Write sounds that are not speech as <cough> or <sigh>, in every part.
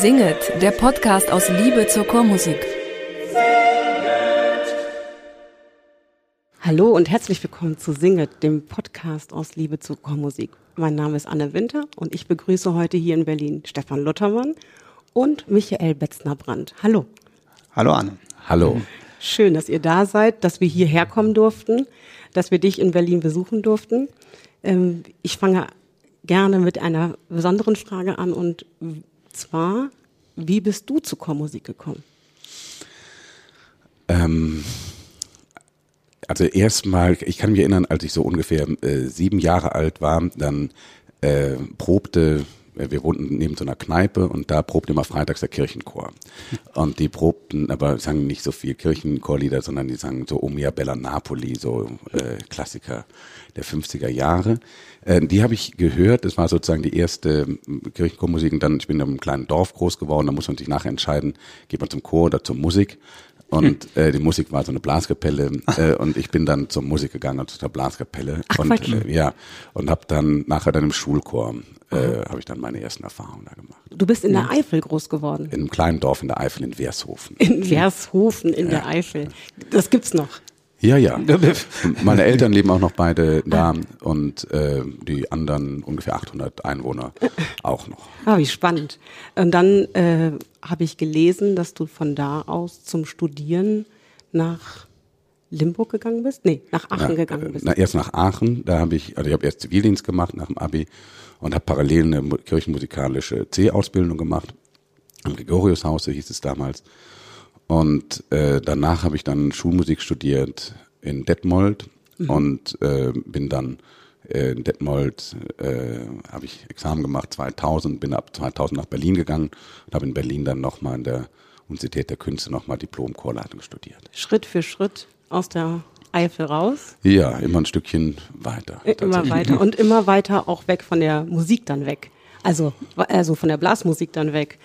Singet, der Podcast aus Liebe zur Chormusik. Hallo und herzlich willkommen zu Singet, dem Podcast aus Liebe zur Chormusik. Mein Name ist Anne Winter und ich begrüße heute hier in Berlin Stefan Luthermann und Michael Betzner-Brandt. Hallo. Hallo Anne. Hallo. Schön, dass ihr da seid, dass wir hierher kommen durften, dass wir dich in Berlin besuchen durften. Ähm, ich fange gerne mit einer besonderen Frage an und zwar, wie bist du zur Chormusik gekommen? Ähm, also erstmal, ich kann mich erinnern, als ich so ungefähr äh, sieben Jahre alt war, dann äh, probte wir wohnten neben so einer Kneipe und da probte immer freitags der Kirchenchor. <laughs> Und die probten, aber sangen nicht so viel Kirchenchorlieder, sondern die sangen so Omia Bella Napoli, so äh, Klassiker der 50er Jahre. Äh, die habe ich gehört, das war sozusagen die erste Kirchenchormusik und dann, ich bin in einem kleinen Dorf groß geworden, da muss man sich nachher entscheiden, geht man zum Chor oder zur Musik. Und äh, die Musik war so eine Blaskapelle äh, und ich bin dann zur Musik gegangen, also zur Blaskapelle. Ach, und Quatsch. äh, ja, und habe dann nachher dann im Schulchor äh, habe ich dann meine ersten Erfahrungen da gemacht. Du bist in der Eifel groß geworden. In einem kleinen Dorf in der Eifel in Wershofen. In Vershofen in der Eifel. Das gibt's noch. Ja, ja. <laughs> Meine Eltern <laughs> leben auch noch beide da und äh, die anderen ungefähr 800 Einwohner auch noch. Ah, wie spannend. Und dann äh, habe ich gelesen, dass du von da aus zum Studieren nach Limburg gegangen bist? Nee, nach Aachen Ja, gegangen bist. Na, erst nach Aachen, da habe ich, also ich habe erst Zivildienst gemacht nach dem Abi und habe parallel eine mu- kirchenmusikalische C-Ausbildung gemacht. Am Gregoriushaus, so hieß es damals. Und äh, danach habe ich dann Schulmusik studiert in Detmold und äh, bin dann äh, in Detmold, äh, habe ich Examen gemacht 2000, bin ab 2000 nach Berlin gegangen und habe in Berlin dann nochmal in der Universität der Künste nochmal Diplom-Chorleitung studiert. Schritt für Schritt aus der Eifel raus, Ja, immer ein Stückchen weiter. immer weiter und <laughs> immer weiter auch weg von der Musik dann weg. Also, also von der Blasmusik dann weg.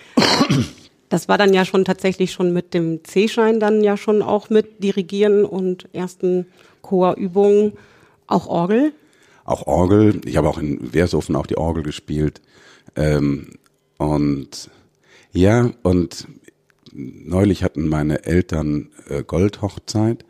Das war dann ja schon tatsächlich schon mit dem C-Schein dann ja schon auch mit Dirigieren und ersten Chorübungen, auch Orgel. Auch Orgel. Ich habe auch in Wershofen auch die Orgel gespielt. Ähm, und ja, und neulich hatten meine Eltern äh, Goldhochzeit.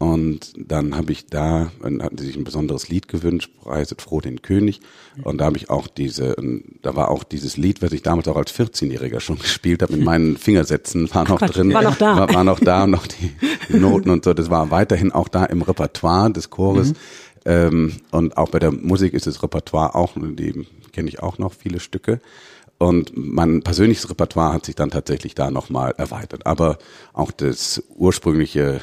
Und dann habe ich da, dann hatten sie sich ein besonderes Lied gewünscht, Preiset froh den König. Und da habe ich auch diese, da war auch dieses Lied, was ich damals auch als 14-Jähriger schon <laughs> gespielt habe, mit meinen Fingersätzen, war noch Quatsch, drin. war noch da. War, war noch da, noch die, die <laughs> Noten und so. Das war weiterhin auch da im Repertoire des Chores. Ähm, und auch bei der Musik ist das Repertoire auch, die kenne ich auch noch viele Stücke. Und mein persönliches Repertoire hat sich dann tatsächlich da nochmal erweitert. Aber auch das ursprüngliche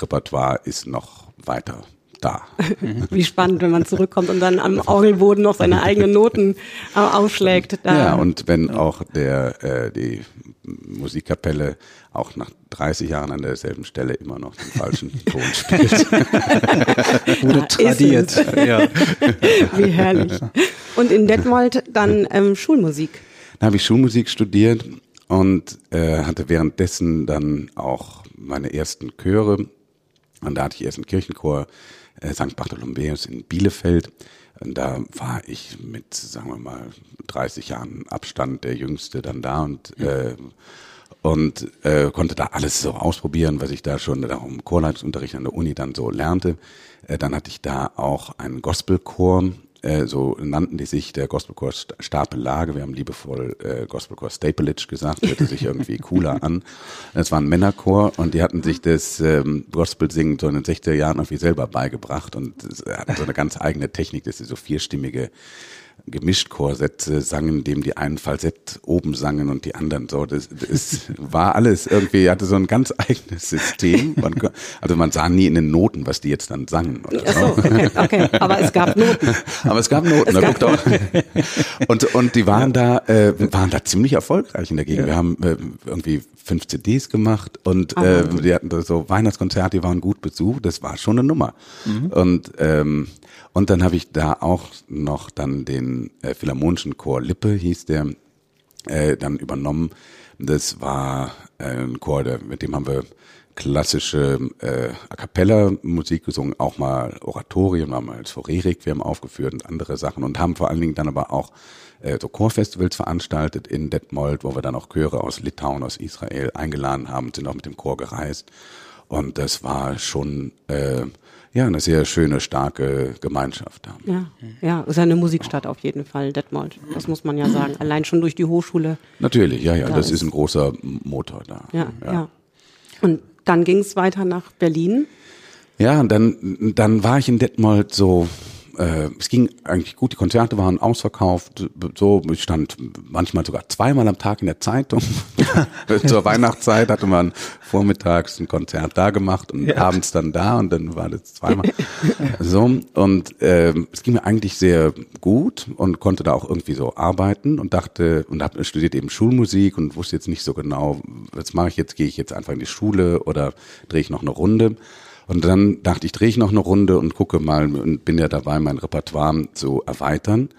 Repertoire ist noch weiter da. <laughs> Wie spannend, wenn man zurückkommt und dann am Orgelboden noch seine eigenen Noten aufschlägt. Da. Ja, und wenn auch der äh, die Musikkapelle auch nach 30 Jahren an derselben Stelle immer noch den falschen <laughs> Ton spielt. <laughs> Wurde Ja, tradiert. Ja. Wie herrlich. Und in Detmold dann ähm, Schulmusik. Dann habe ich Schulmusik studiert und äh, hatte währenddessen dann auch meine ersten Chöre. Und da hatte ich erst einen Kirchenchor äh, St. Bartholomäus in Bielefeld. Und da war ich mit, sagen wir mal, 30 Jahren Abstand der Jüngste dann da und äh, und äh, konnte da alles so ausprobieren, was ich da schon da im Chorleitungsunterricht an der Uni dann so lernte. Äh, dann hatte ich da auch einen Gospelchor, äh, so nannten die sich der Gospelchor St- Stapellage. Wir haben liebevoll äh, Gospelchor Stapelage gesagt, hörte sich irgendwie <laughs> cooler an. Es war ein Männerchor und die hatten sich das ähm, Gospelsingen so in den 60er Jahren irgendwie selber beigebracht und es hatten so eine ganz eigene Technik, dass sie so vierstimmige Gemischtchorsätze sangen, dem die einen Falsett oben sangen und die anderen so. Das, das war alles irgendwie, hatte so ein ganz eigenes System. Man, also man sah nie in den Noten, was die jetzt dann sangen. Oder Ach so, okay, <laughs> okay. Aber es gab Noten. aber es gab Noten. Es da gab guckt auch. Und, und die waren da, äh, waren da ziemlich erfolgreich in der Gegend. Wir haben äh, irgendwie fünf CDs gemacht und äh, die hatten da so Weihnachtskonzerte, die waren gut besucht. Das war schon eine Nummer. Und ähm, und dann habe ich da auch noch dann den äh, Philharmonischen Chor Lippe hieß der äh, dann übernommen. Das war äh, ein Chor, der, mit dem haben wir klassische äh, A cappella Musik gesungen, auch mal Oratorien, haben mal als Foré-Requiem aufgeführt und andere Sachen und haben vor allen Dingen dann aber auch äh, so Chorfestivals veranstaltet in Detmold, wo wir dann auch Chöre aus Litauen, aus Israel eingeladen haben, sind auch mit dem Chor gereist. Und das war schon äh, ja eine sehr schöne, starke Gemeinschaft da. Ja, ja, ist eine Musikstadt auf jeden Fall, Detmold. Das muss man ja sagen. Allein schon durch die Hochschule. Natürlich, ja, ja, Da das ist- ist ein großer Motor da. Ja, ja. Und dann ging es weiter nach Berlin. Ja, und dann, dann war ich in Detmold so, äh, es ging eigentlich gut, die Konzerte waren ausverkauft, so, ich stand manchmal sogar zweimal am Tag in der Zeitung. <laughs> <laughs> Zur Weihnachtszeit hatte man vormittags ein Konzert da gemacht und abends dann da und dann war das zweimal. so, und ähm, es ging mir eigentlich sehr gut und konnte da auch irgendwie so arbeiten und dachte, und habe studiert eben Schulmusik und wusste jetzt nicht so genau, was mache ich jetzt, gehe ich jetzt einfach in die Schule oder drehe ich noch eine Runde. Und dann dachte ich, drehe ich noch eine Runde und gucke mal und bin ja dabei, mein Repertoire zu erweitern.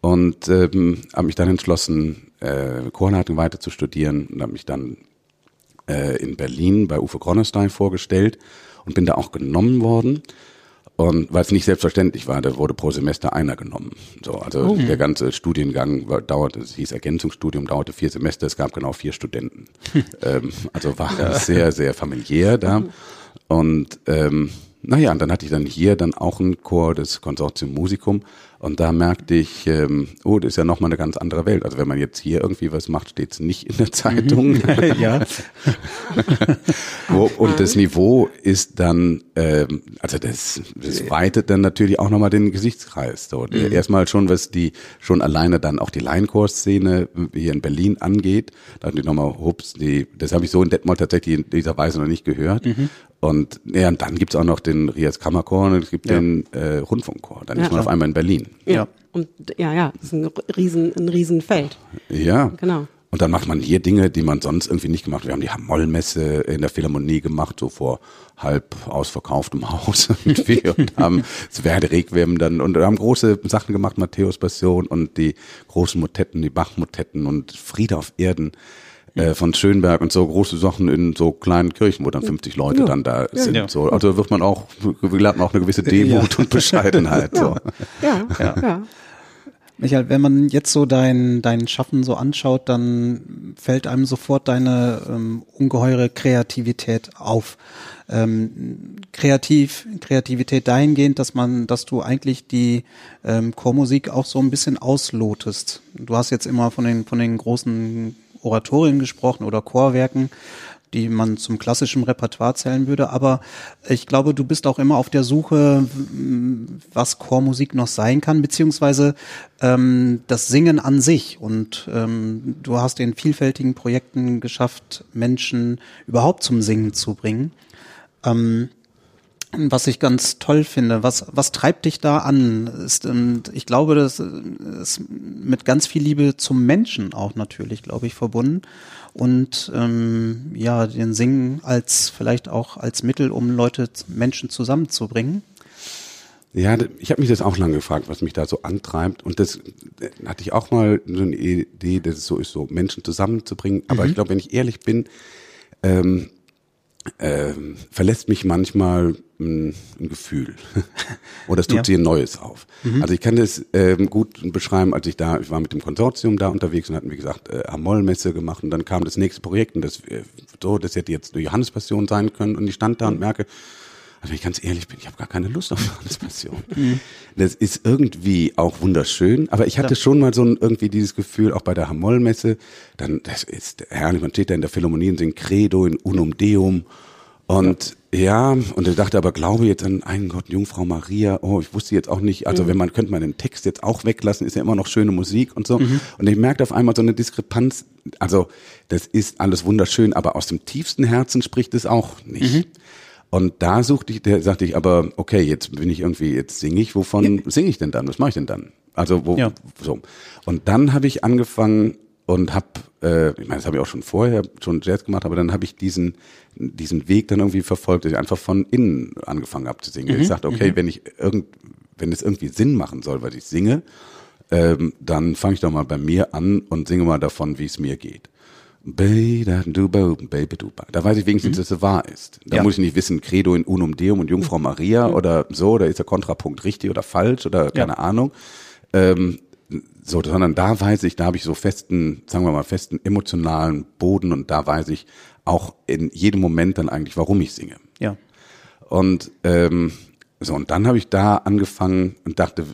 Und ähm, habe mich dann entschlossen, äh, Chorleitung weiter zu studieren und habe mich dann äh, in Berlin bei Uwe Gronestein vorgestellt und bin da auch genommen worden. Und weil es nicht selbstverständlich war, da wurde pro Semester einer genommen. So, also der ganze Studiengang war, dauerte, es hieß Ergänzungsstudium, dauerte vier Semester, es gab genau vier Studenten. <laughs> ähm, also war sehr, sehr familiär da. Und ähm, naja, und dann hatte ich dann hier dann auch einen Chor des Konsortium Musikum und da merkte ich, ähm, oh, das ist ja nochmal eine ganz andere Welt. Also wenn man jetzt hier irgendwie was macht, steht es nicht in der Zeitung. <laughs> ja. Wo, und das Niveau ist dann, ähm, also das, das weitet dann natürlich auch nochmal den Gesichtskreis. So. Erstmal schon, was die schon alleine dann auch die Laienchor-Szene hier in Berlin angeht. Da hatten die nochmal, hups, die, das habe ich so in Detmold tatsächlich in dieser Weise noch nicht gehört. Und, ja, und dann gibt's auch noch den Rias Kammerchor und es gibt Ja. den äh, Rundfunkchor. Dann Ja. ist man auf einmal in Berlin. Ja. Und ja, ja, das ist ein riesen, ein Riesen-Feld. Ja. Genau. Und dann macht man hier Dinge, die man sonst irgendwie nicht gemacht hat. Wir haben die Hamollmesse in der Philharmonie gemacht, so vor halb ausverkauftem <laughs> Haus irgendwie <laughs> und haben das Werde Requiem dann und haben große Sachen gemacht, Matthäus Passion und die großen Motetten, die Bach-Motetten und Friede auf Erden äh, von Schönberg und so große Sachen in so kleinen Kirchen, wo dann 50 Leute Ja. dann da sind. Ja. So, also wird man auch, lernt man auch eine gewisse Demut und Bescheidenheit. So. Ja, ja. ja. Michael, wenn man jetzt so dein, dein Schaffen so anschaut, dann fällt einem sofort deine ähm, ungeheure Kreativität auf. Ähm, kreativ, Kreativität dahingehend, dass man, dass du eigentlich die ähm, Chormusik auch so ein bisschen auslotest. Du hast jetzt immer von den, von den großen Oratorien gesprochen oder Chorwerken die man zum klassischen Repertoire zählen würde. Aber ich glaube, du bist auch immer auf der Suche, was Chormusik noch sein kann, beziehungsweise ähm, das Singen an sich. Und ähm, du hast in vielfältigen Projekten geschafft, Menschen überhaupt zum Singen zu bringen. Ähm, was ich ganz toll finde, was, was treibt dich da an? Ist, und ich glaube, das ist mit ganz viel Liebe zum Menschen auch natürlich, glaube ich, verbunden. Und ähm, ja, den Singen als vielleicht auch als Mittel, um Leute, Menschen zusammenzubringen. Ja, ich habe mich das auch lange gefragt, was mich da so antreibt. Und das äh, hatte ich auch mal so eine Idee, dass es so ist, so Menschen zusammenzubringen. Aber ich glaube, wenn ich ehrlich bin, ähm, ähm, verlässt mich manchmal ein, ein Gefühl <laughs> oder es tut Ja. sich ein Neues auf. Also ich kann das ähm, gut beschreiben, als ich da, ich war mit dem Konsortium da unterwegs und hatten, wie gesagt, äh, Amoll-Messe gemacht und dann kam das nächste Projekt und das, äh, so, das hätte jetzt eine Johannespassion sein können und ich stand da und merke, also wenn ich ganz ehrlich bin, ich habe gar keine Lust auf <laughs> Johannes Passion. Das ist irgendwie auch wunderschön, aber ich hatte schon mal so ein, irgendwie dieses Gefühl, auch bei der Hamoll-Messe, dann, das ist herrlich, man steht da in der Philharmonie und singt Credo in Unum Deum. Und ja, und ich dachte aber, glaube jetzt an einen Gott, Jungfrau Maria, oh, ich wusste jetzt auch nicht, also wenn man, könnte man den Text jetzt auch weglassen, ist ja immer noch schöne Musik und so. Und ich merkte auf einmal so eine Diskrepanz, also das ist alles wunderschön, aber aus dem tiefsten Herzen spricht es auch nicht. Und da suchte ich, der sagte ich, aber okay, jetzt bin ich irgendwie, jetzt singe ich, wovon singe ich denn dann? Was mache ich denn dann? Also wo Ja. so. Und dann habe ich angefangen und habe, äh, ich meine, das habe ich auch schon vorher schon Jazz gemacht, aber dann habe ich diesen diesen Weg dann irgendwie verfolgt, dass ich einfach von innen angefangen habe zu singen. Ich sagte, okay, wenn ich irgend, wenn es irgendwie Sinn machen soll, was ich singe, ähm, dann fange ich doch mal bei mir an und singe mal davon, wie es mir geht. Baby, Da weiß ich wenigstens, dass es wahr ist. Da Ja. muss ich nicht wissen, Credo in Unum Deum und Jungfrau Maria oder so, da ist der Kontrapunkt richtig oder falsch oder keine Ahnung. Ähm, so, sondern da weiß ich, da habe ich so festen, sagen wir mal, festen emotionalen Boden und da weiß ich auch in jedem Moment dann eigentlich, warum ich singe. Ja. Und ähm, so, und dann habe ich da angefangen und dachte,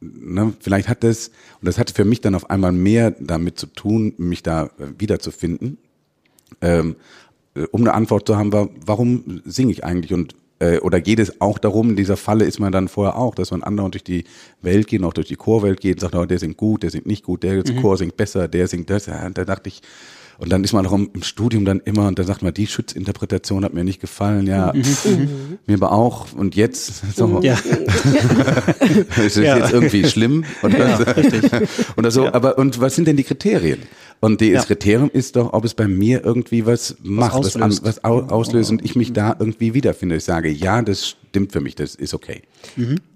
ne, vielleicht hat das, und das hatte für mich dann auf einmal mehr damit zu tun, mich da äh, wiederzufinden, ähm, äh, um eine Antwort zu haben, war, warum singe ich eigentlich? Und äh, oder geht es auch darum, in dieser Falle ist man dann vorher auch, dass man andauernd durch die Welt geht, auch durch die Chorwelt geht und sagt, oh, der singt gut, der singt nicht gut, der Chor singt besser, der singt das. Ja, und da dachte ich, und dann ist man auch im im Studium dann immer, und da sagt man, die Schützinterpretation hat mir nicht gefallen, ja, mir aber auch, und jetzt, so, Ja. <laughs> es ist Ja. jetzt irgendwie schlimm und, <laughs> oder so. Aber und was sind denn die Kriterien? Und das Ja. Kriterium ist doch, ob es bei mir irgendwie was macht, was, an, auslöst. was au, auslöst und ich mich da irgendwie wiederfinde. Ich sage, ja, das stimmt für mich, das ist okay.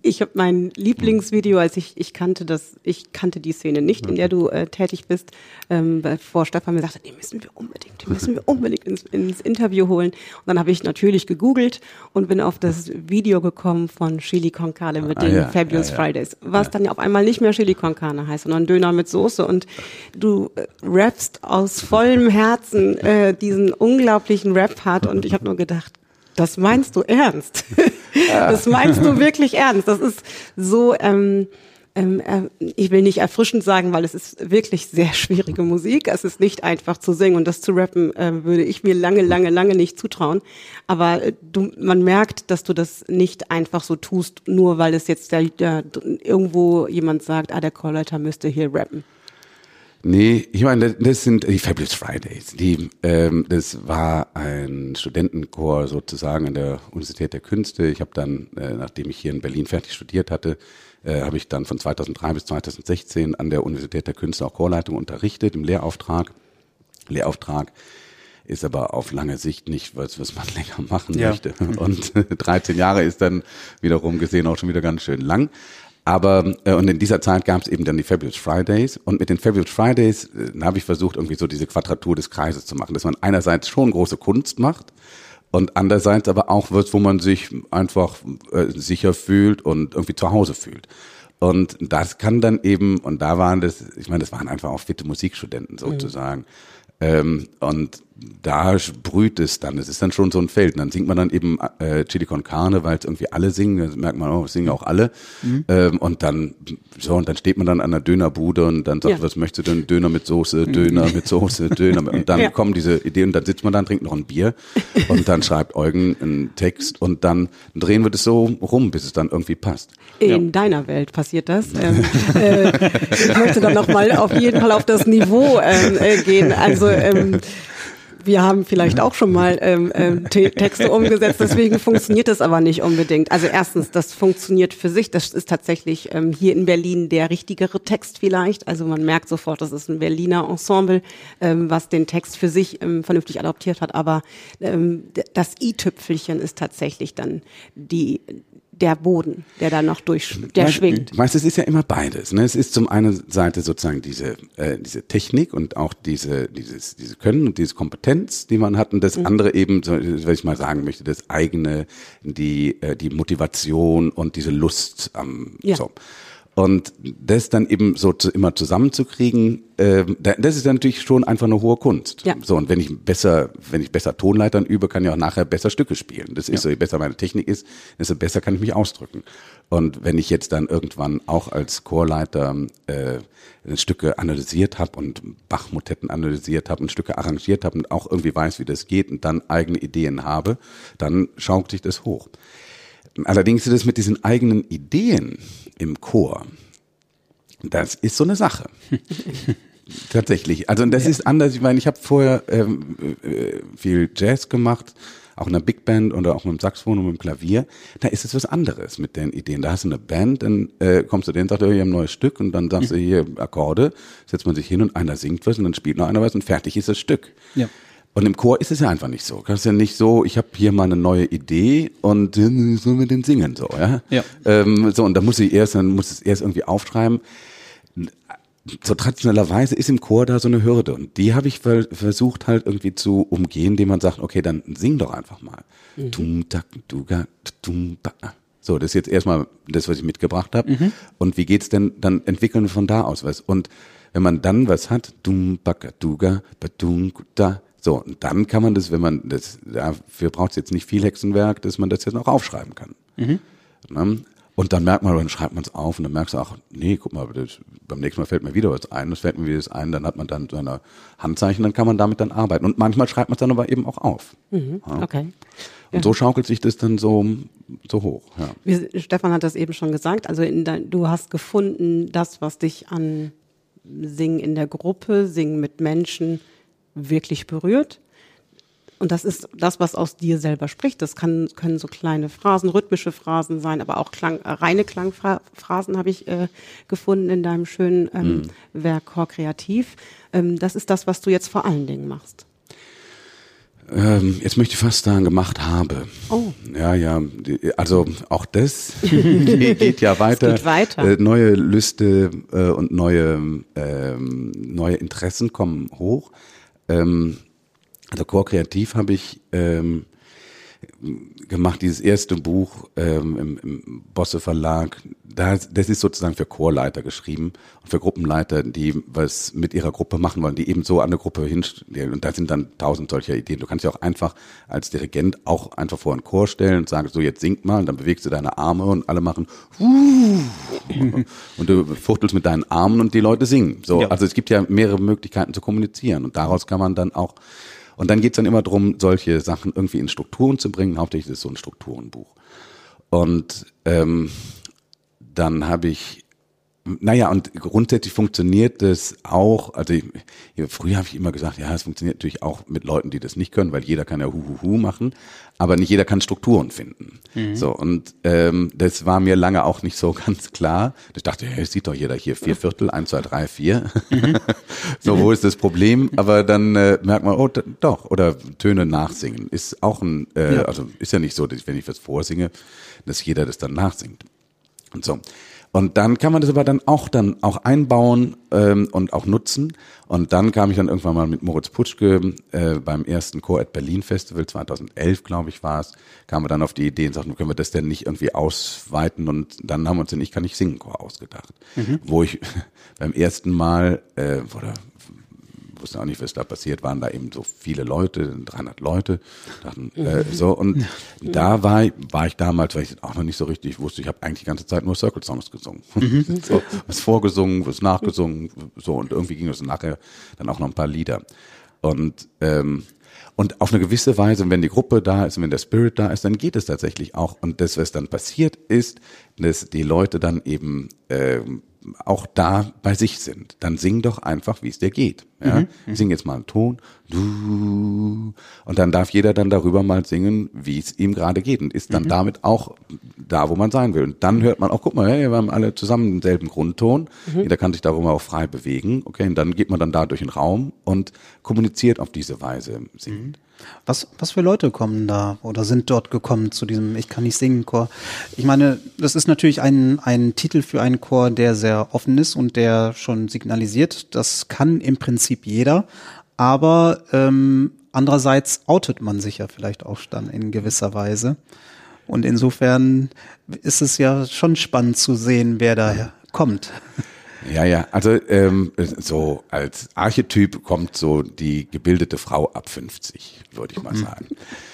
Ich habe mein Lieblingsvideo, als ich ich kannte das, ich kannte die Szene nicht, in der du äh, tätig bist, ähm, vor Stefan mir sagte, die müssen wir unbedingt, die müssen wir <laughs> unbedingt ins, ins Interview holen. Und dann habe ich natürlich gegoogelt und bin auf das Video gekommen von Chili con Carne mit Ah, den ja, Fabulous ja, ja. Fridays, was dann ja auf einmal nicht mehr Chili con Carne heißt, sondern Döner mit Soße. Und du äh, rappst aus vollem Herzen äh, diesen unglaublichen Rap-Part und ich habe nur gedacht, das meinst du ernst? <laughs> Das meinst du wirklich ernst? Das ist so, ähm, ähm, äh, ich will nicht erfrischend sagen, weil es ist wirklich sehr schwierige Musik. Es ist nicht einfach zu singen und das zu rappen äh, würde ich mir lange, lange, lange nicht zutrauen. Aber äh, du, man merkt, dass du das nicht einfach so tust, nur weil es jetzt der, der, irgendwo jemand sagt, ah, der Chorleiter müsste hier rappen. Nee, ich meine, das- sind die Fabulous Fridays. Die, ähm, das war ein Studentenchor sozusagen an der Universität der Künste. Ich habe dann, äh, nachdem ich hier in Berlin fertig studiert hatte, äh, habe ich dann von 2003 bis 2016 an der Universität der Künste auch Chorleitung unterrichtet im Lehrauftrag. Lehrauftrag ist aber auf lange Sicht nicht was, was man <laughs> länger machen Ja. möchte. Und <laughs> 13 Jahre ist dann wiederum gesehen auch schon wieder ganz schön lang. Aber äh, und in dieser Zeit gab es eben dann die Fabulous Fridays und mit den Fabulous Fridays äh, habe ich versucht irgendwie so diese Quadratur des Kreises zu machen, dass man einerseits schon große Kunst macht und andererseits aber auch was, wo man sich einfach äh, sicher fühlt und irgendwie zu Hause fühlt. Und das kann dann eben, und da waren das, ich meine, das waren einfach auch fitte Musikstudenten sozusagen. Ähm, und da sprüht es dann, es ist dann schon so ein Feld. Und dann singt man dann eben äh, Chili con Carne, weil es irgendwie alle singen, das merkt man auch, es singen auch alle. Ähm, und dann, so, und dann steht man dann an der Dönerbude und dann sagt, Ja. was möchtest du denn? Döner mit Soße, Döner mit Soße, <laughs> Döner. mit- Und dann Ja. kommen diese Ideen und dann sitzt man da, und trinkt noch ein Bier und dann schreibt Eugen einen Text und dann drehen wir das so rum, bis es dann irgendwie passt. In deiner Welt passiert das. Ähm, äh, ich möchte dann nochmal auf jeden Fall auf das Niveau ähm, äh, gehen. Also ähm, wir haben vielleicht auch schon mal ähm, Te Texte umgesetzt, deswegen funktioniert das aber nicht unbedingt. Also erstens, das funktioniert für sich. Das ist tatsächlich ähm, hier in Berlin der richtigere Text vielleicht. Also man merkt sofort, das ist ein Berliner Ensemble, ähm, was den Text für sich ähm, vernünftig adaptiert hat. Aber ähm, das i-Tüpfelchen ist tatsächlich dann die der Boden, der da noch durch, der Weißt- schwingt. Weißt, es ist ja immer beides. Ne? Es ist zum einen Seite sozusagen diese äh, diese Technik und auch diese dieses diese Können und diese Kompetenz, die man hat, und das Mhm. andere eben, so, was ich mal sagen möchte, das eigene, die äh, die Motivation und diese Lust am Ja. so. Und das dann eben so zu, immer zusammenzukriegen, da- das ist dann natürlich schon einfach eine hohe Kunst. Ja. So und wenn ich besser, wenn ich besser Tonleitern übe, kann ich auch nachher besser Stücke spielen. Das ist so, je besser meine Technik ist, desto besser kann ich mich ausdrücken. Und wenn ich jetzt dann irgendwann auch als Chorleiter äh, Stücke analysiert habe und Bach-Motetten analysiert habe und Stücke arrangiert habe und auch irgendwie weiß, wie das geht und dann eigene Ideen habe, dann schaukelt sich das hoch. Allerdings ist es mit diesen eigenen Ideen im Chor, das ist so eine Sache. <laughs> Tatsächlich. Also das ist anders. Ich meine, ich habe vorher ähm, äh, viel Jazz gemacht, auch in der Big Band oder auch mit dem Saxophon und mit dem Klavier. Da ist es was anderes mit den Ideen. Da hast du eine Band, dann äh, kommst du denen, sagst du, wir haben ein neues Stück und dann sagst du hier Akkorde, setzt man sich hin und einer singt was und dann spielt noch einer was und fertig ist das Stück. Ja. Und im Chor ist es ja einfach nicht so. Das ist ja nicht so, ich habe hier mal eine neue Idee und sollen wir den singen so, ja? Ja. Ähm, so und da muss ich erst, dann muss es erst irgendwie aufschreiben. so traditionellerweise ist im Chor da so eine Hürde und die habe ich ver versucht halt irgendwie zu umgehen, indem man sagt, okay, dann sing doch einfach mal. Mhm. So, das ist jetzt erstmal das, was ich mitgebracht habe. Mhm. Und wie geht's denn, dann entwickeln wir von da aus was. Und wenn man dann was hat, dum, baka, duga, badum, da, so, und dann kann man das, wenn man das, dafür braucht es jetzt nicht viel Hexenwerk, dass man das jetzt noch aufschreiben kann. Mhm. Ne? Und dann merkt man, dann schreibt man es auf und dann merkst du auch, nee, guck mal, das, beim nächsten Mal fällt mir wieder was ein, das fällt mir wieder was ein, dann hat man dann so eine Handzeichen, dann kann man damit dann arbeiten. Und manchmal schreibt man es dann aber eben auch auf. Mhm, ja. Okay. Und ja. so schaukelt sich das dann so, so hoch. Ja. Wie, Stefan hat das eben schon gesagt, also dein, du hast gefunden, das, was dich an Singen in der Gruppe, Singen mit Menschen wirklich berührt. Und das ist das, was aus dir selber spricht. Das kann, können so kleine Phrasen, rhythmische Phrasen sein, aber auch Klang, äh, reine Klangphrasen habe ich äh, gefunden in deinem schönen ähm, mhm. Werk Chor Kreativ. Ähm, das ist das, was du jetzt vor allen Dingen machst. Ähm, jetzt möchte ich fast sagen, gemacht habe. Oh. Ja, ja. Also auch das <laughs> geht ja weiter. Geht weiter. Äh, neue Lüste äh, und neue, ähm, neue Interessen kommen hoch. Ähm, also Chor Kreativ habe ich ähm, gemacht, dieses erste Buch ähm, im, im Bosse Verlag. Das, das ist sozusagen für Chorleiter geschrieben und für Gruppenleiter, die was mit ihrer Gruppe machen wollen, die eben so an eine Gruppe hinstellen. Und da sind dann tausend solcher Ideen. Du kannst ja auch einfach als Dirigent auch einfach vor einen Chor stellen und sagen, so jetzt sing mal und dann bewegst du deine Arme und alle machen und du fuchtelst mit deinen Armen und die Leute singen. So, ja. also es gibt ja mehrere Möglichkeiten zu kommunizieren und daraus kann man dann auch und dann geht's dann immer darum, solche Sachen irgendwie in Strukturen zu bringen. Hauptsächlich ist es so ein Strukturenbuch. Und ähm, dann habe ich naja, und grundsätzlich funktioniert das auch, also ich, früher habe ich immer gesagt, ja, es funktioniert natürlich auch mit Leuten, die das nicht können, weil jeder kann ja Huhuhu machen, aber nicht jeder kann Strukturen finden. Mhm. So, und ähm, das war mir lange auch nicht so <laughs> ganz klar. Ich dachte, ja, sieht doch jeder hier, vier Viertel, eins, zwei, drei, vier. Mhm. <laughs> so, wo ist das Problem? Aber dann äh, merkt man, oh, doch, oder Töne nachsingen ist auch ein, äh, ja. also ist ja nicht so, dass wenn ich was vorsinge, dass jeder das dann nachsingt. Und so. Und dann kann man das aber dann auch dann auch einbauen ähm, und auch nutzen. Und dann kam ich dann irgendwann mal mit Moritz Putschke äh, beim ersten Chor at Berlin Festival 2011, glaube ich, war es, kamen wir dann auf die Idee und sagten, können wir das denn nicht irgendwie ausweiten? Und dann haben wir uns den Ich kann nicht singen Chor ausgedacht, mhm. wo ich <laughs> beim ersten Mal äh, oder wusste auch nicht, was da passiert, waren da eben so viele Leute, 300 Leute, dachten, äh, so. Und da war, war ich damals, weil ich auch noch nicht so richtig wusste, ich habe eigentlich die ganze Zeit nur Circle Songs gesungen, mhm. <laughs> so, was vorgesungen, was nachgesungen, so. Und irgendwie ging es nachher dann auch noch ein paar Lieder. Und ähm, und auf eine gewisse Weise, wenn die Gruppe da ist, wenn der Spirit da ist, dann geht es tatsächlich auch. Und das, was dann passiert ist, dass die Leute dann eben ähm, auch da bei sich sind. Dann sing doch einfach, wie es dir geht. Ja? Mhm. Sing jetzt mal einen Ton. Du, und dann darf jeder dann darüber mal singen, wie es ihm gerade geht und ist dann mhm. damit auch da, wo man sein will. Und dann hört man auch, guck mal, hey, wir haben alle zusammen denselben Grundton. Mhm. Jeder kann sich darüber auch frei bewegen. Okay, und dann geht man dann da durch den Raum und kommuniziert auf diese Weise singend. Mhm. Was, was für Leute kommen da oder sind dort gekommen zu diesem Ich kann nicht singen Chor? Ich meine, das ist natürlich ein, ein Titel für einen Chor, der sehr offen ist und der schon signalisiert, das kann im Prinzip jeder, aber ähm, andererseits outet man sich ja vielleicht auch dann in gewisser Weise. Und insofern ist es ja schon spannend zu sehen, wer da kommt. Ja, ja, also ähm, so als Archetyp kommt so die gebildete Frau ab 50, würde ich mal mhm. sagen.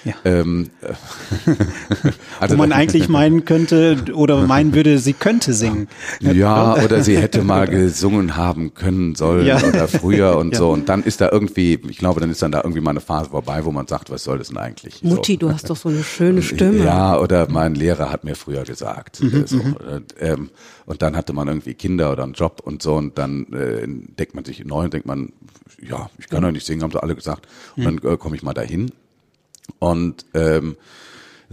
Ja. Ähm, <laughs> also Wo man eigentlich meinen könnte oder meinen würde, sie könnte singen. Ja, oder sie hätte mal gesungen haben können sollen ja. oder früher und ja. so. Und dann ist da irgendwie, ich glaube, dann ist dann da irgendwie mal eine Phase vorbei, wo man sagt, was soll das denn eigentlich? Mutti, so. du hast doch so eine schöne Stimme. Ja, oder mein Lehrer hat mir früher gesagt. Mhm, so. Mhm. und, ähm, und dann hatte man irgendwie Kinder oder einen Job und so und dann äh, deckt man sich neu und denkt man, ja, ich kann ja nicht singen, haben sie alle gesagt. Und dann äh, komme ich mal dahin. Und ähm,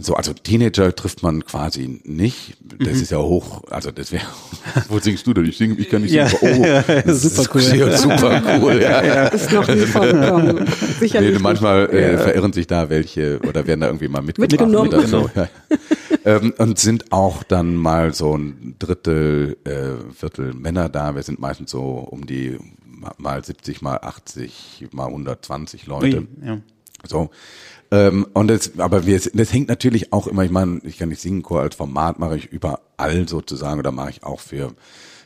so, also Teenager trifft man quasi nicht. Das mhm. ist ja hoch, also das wäre, <laughs> wo singst du denn? Ich singe, ich kann nicht singen. <laughs> Ja. Oh, das super ist cool. super cool, ja. ja. Ist noch nie vorgekommen. Sicherlich. Nee, manchmal äh, verirren sich da welche oder werden da irgendwie mal. Mitgenommen. Oder so. Ja. <laughs> ähm, und sind auch dann mal so ein Drittel, äh, Viertel Männer da. Wir sind meistens so um die mal 70, mal 80, mal 120 Leute. Ui, ja. So. Ähm, und das, aber wir, das hängt natürlich auch immer, ich meine, ich kann nicht singen, Chor als Format mache ich überall sozusagen oder mache ich auch für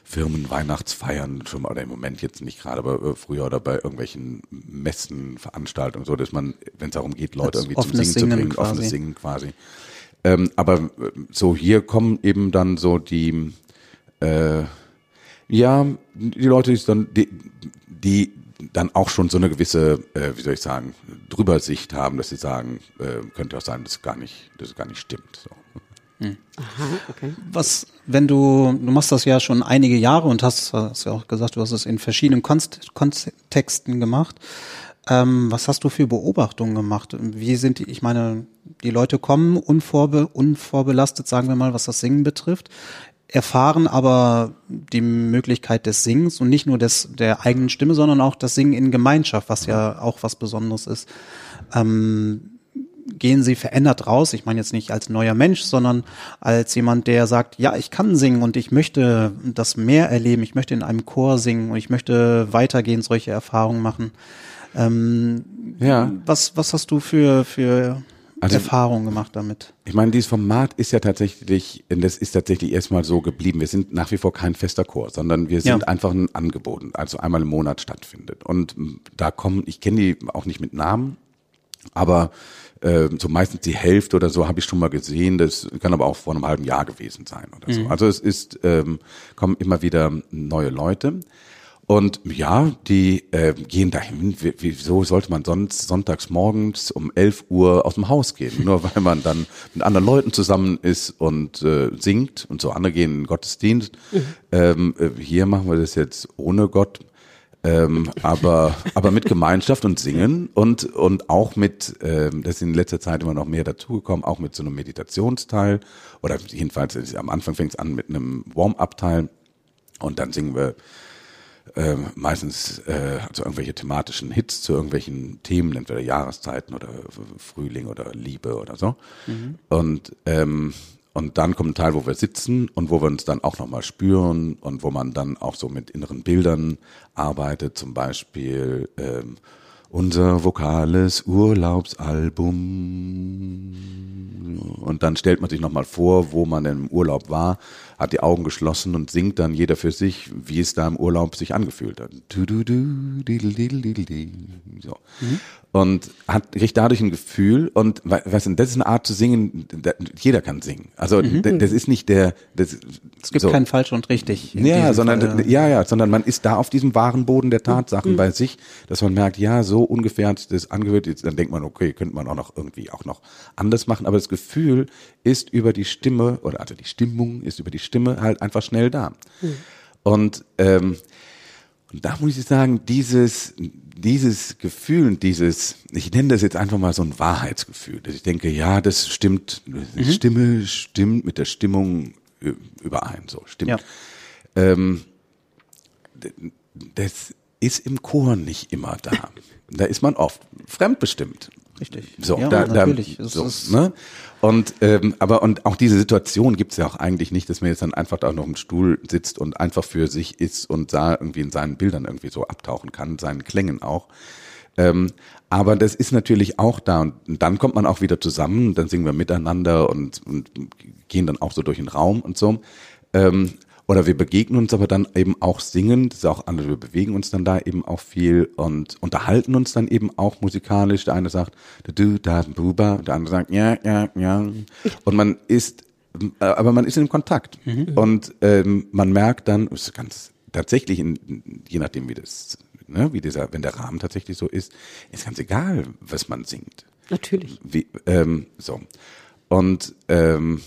Firmen, Weihnachtsfeiern, schon mal, oder im Moment jetzt nicht gerade, aber äh, früher oder bei irgendwelchen Messen, Veranstaltungen, so, dass man, wenn es darum geht, Leute Als irgendwie zum Singen, offenes zu Singen bringen, quasi. offenes Singen quasi. Ähm, aber äh, so hier kommen eben dann so die, äh, ja, die Leute, die dann, die, die dann auch schon so eine gewisse, äh, wie soll ich sagen, Drübersicht haben, dass sie sagen, äh, könnte auch sein, dass es gar nicht, dass es gar nicht stimmt. So. Aha, okay. Was, wenn du, du machst das ja schon einige Jahre und hast, hast ja auch gesagt, du hast es in verschiedenen Konst Kontexten gemacht. Ähm, was hast du für Beobachtungen gemacht? Wie sind die, ich meine, die Leute kommen unvorbe, unvorbelastet, sagen wir mal, was das Singen betrifft, erfahren aber die Möglichkeit des Singens und nicht nur des, der eigenen Stimme, sondern auch das Singen in Gemeinschaft, was ja auch was Besonderes ist. Ähm, gehen sie verändert raus. Ich meine jetzt nicht als neuer Mensch, sondern als jemand, der sagt, ja, ich kann singen und ich möchte das mehr erleben. Ich möchte in einem Chor singen und ich möchte weitergehend solche Erfahrungen machen. Ähm, Ja. was, was hast du für, für Also- Erfahrungen gemacht damit? Ich meine, dieses Format ist ja tatsächlich, das ist tatsächlich erstmal so geblieben. Wir sind nach wie vor kein fester Chor, sondern wir sind Ja. einfach ein Angebot, also einmal im Monat stattfindet. Und m, da kommen, ich kenne die auch nicht mit Namen, aber äh, so meistens die Hälfte oder so habe ich schon mal gesehen. Das kann aber auch vor einem halben Jahr gewesen sein oder so. Also es ist, ähm, kommen immer wieder neue Leute. Und ja, die äh, gehen dahin. Wie- Wieso sollte man sonst sonntags morgens um 11 Uhr aus dem Haus gehen? Nur weil man dann mit anderen Leuten zusammen ist und äh, singt und so. Andere gehen in den Gottesdienst. Ähm, äh, hier machen wir das jetzt ohne Gott. Ähm, aber aber mit Gemeinschaft und Singen und und auch mit ähm, das ist in letzter Zeit immer noch mehr dazugekommen auch mit so einem Meditationsteil oder jedenfalls am Anfang fängt es an mit einem Warm-up-Teil und dann singen wir ähm, meistens äh, also irgendwelche thematischen Hits zu irgendwelchen Themen, entweder Jahreszeiten oder Frühling oder Liebe oder so. Und ähm, und dann kommt ein Teil, wo wir sitzen und wo wir uns dann auch nochmal spüren und wo man dann auch so mit inneren Bildern arbeitet, zum Beispiel ähm, unser vokales Urlaubsalbum. Und dann stellt man sich nochmal vor, wo man im Urlaub war, hat die Augen geschlossen und singt dann jeder für sich, wie es da im Urlaub sich angefühlt hat. Du, du, Und hat, kriegt dadurch ein Gefühl und we- weißt du, das ist eine Art zu singen, da, jeder kann singen. Also d- das ist nicht der, das, Es gibt so. kein falsch und richtig. Ja, sondern Fall, Mhm. ja, ja, sondern man ist da auf diesem wahren Boden der Tatsachen bei sich, dass man merkt, ja, so ungefähr hat sich das angehört. Jetzt, dann denkt man, okay, könnte man auch noch irgendwie auch noch anders machen, aber das Gefühl ist über die Stimme oder also die Stimmung ist über die Stimme halt einfach schnell da. Und ähm, und da muss ich sagen, dieses, dieses Gefühl, und dieses, ich nenne das jetzt einfach mal so ein Wahrheitsgefühl, dass ich denke, ja, das stimmt, die Stimme stimmt mit der Stimmung überein, so stimmt. Ja. Ähm, das ist im Chor nicht immer da. <laughs> Da ist man oft fremdbestimmt. Richtig. So, ja, da, da, natürlich. Es so, ne? Und ähm, aber und auch diese Situation gibt's ja auch eigentlich nicht, dass man jetzt dann einfach da noch im Stuhl sitzt und einfach für sich ist und da irgendwie in seinen Bildern irgendwie so abtauchen kann, seinen Klängen auch. Ähm, aber das ist natürlich auch da und dann kommt man auch wieder zusammen, dann singen wir miteinander und, und gehen dann auch so durch den Raum und so. Ähm, oder wir begegnen uns aber dann eben auch singen, das ist auch andere, wir bewegen uns dann da eben auch viel und unterhalten uns dann eben auch musikalisch. Der eine sagt, du, da, buba, der andere sagt, ja, ja, ja. Und man ist, aber man ist in Kontakt. Und ähm, man merkt dann, es ist ganz tatsächlich, in, je nachdem wie das, ne, wie dieser, wenn der Rahmen tatsächlich so ist, ist ganz egal, was man singt. Natürlich. Wie, ähm, so. Und, ähm,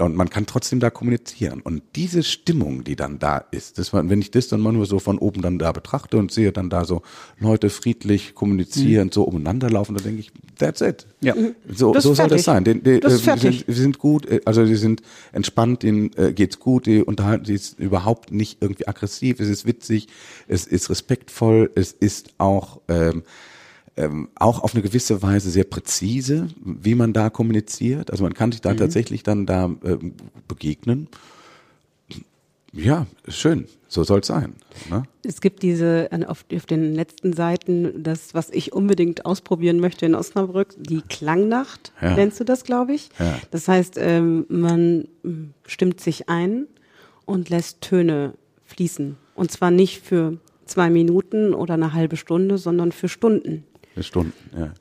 und man kann trotzdem da kommunizieren. Und diese Stimmung, die dann da ist, das war, wenn ich das dann mal nur so von oben dann da betrachte und sehe dann da so Leute friedlich kommunizieren, so umeinander laufen, dann denke ich, that's it. Ja. So, Das so ist soll fertig. das sein. Den, den, Das ist äh, fertig. sind, wir sind gut, äh, also die sind entspannt, denen äh, geht's gut, die unterhalten sich ist überhaupt nicht irgendwie aggressiv, es ist witzig, es ist respektvoll, es ist auch ähm, ähm, auch auf eine gewisse Weise sehr präzise, wie man da kommuniziert. Also man kann sich da mhm. tatsächlich dann da äh, begegnen. Ja, schön. So soll es sein. Ne? Es gibt diese auf, auf, den letzten Seiten das, was ich unbedingt ausprobieren möchte in Osnabrück, die Klangnacht, ja. nennst du das, glaube ich. Ja. Das heißt, ähm, man hm, stimmt sich ein und lässt Töne fließen. Und zwar nicht für zwei Minuten oder eine halbe Stunde, sondern für Stunden. Stunden, ja.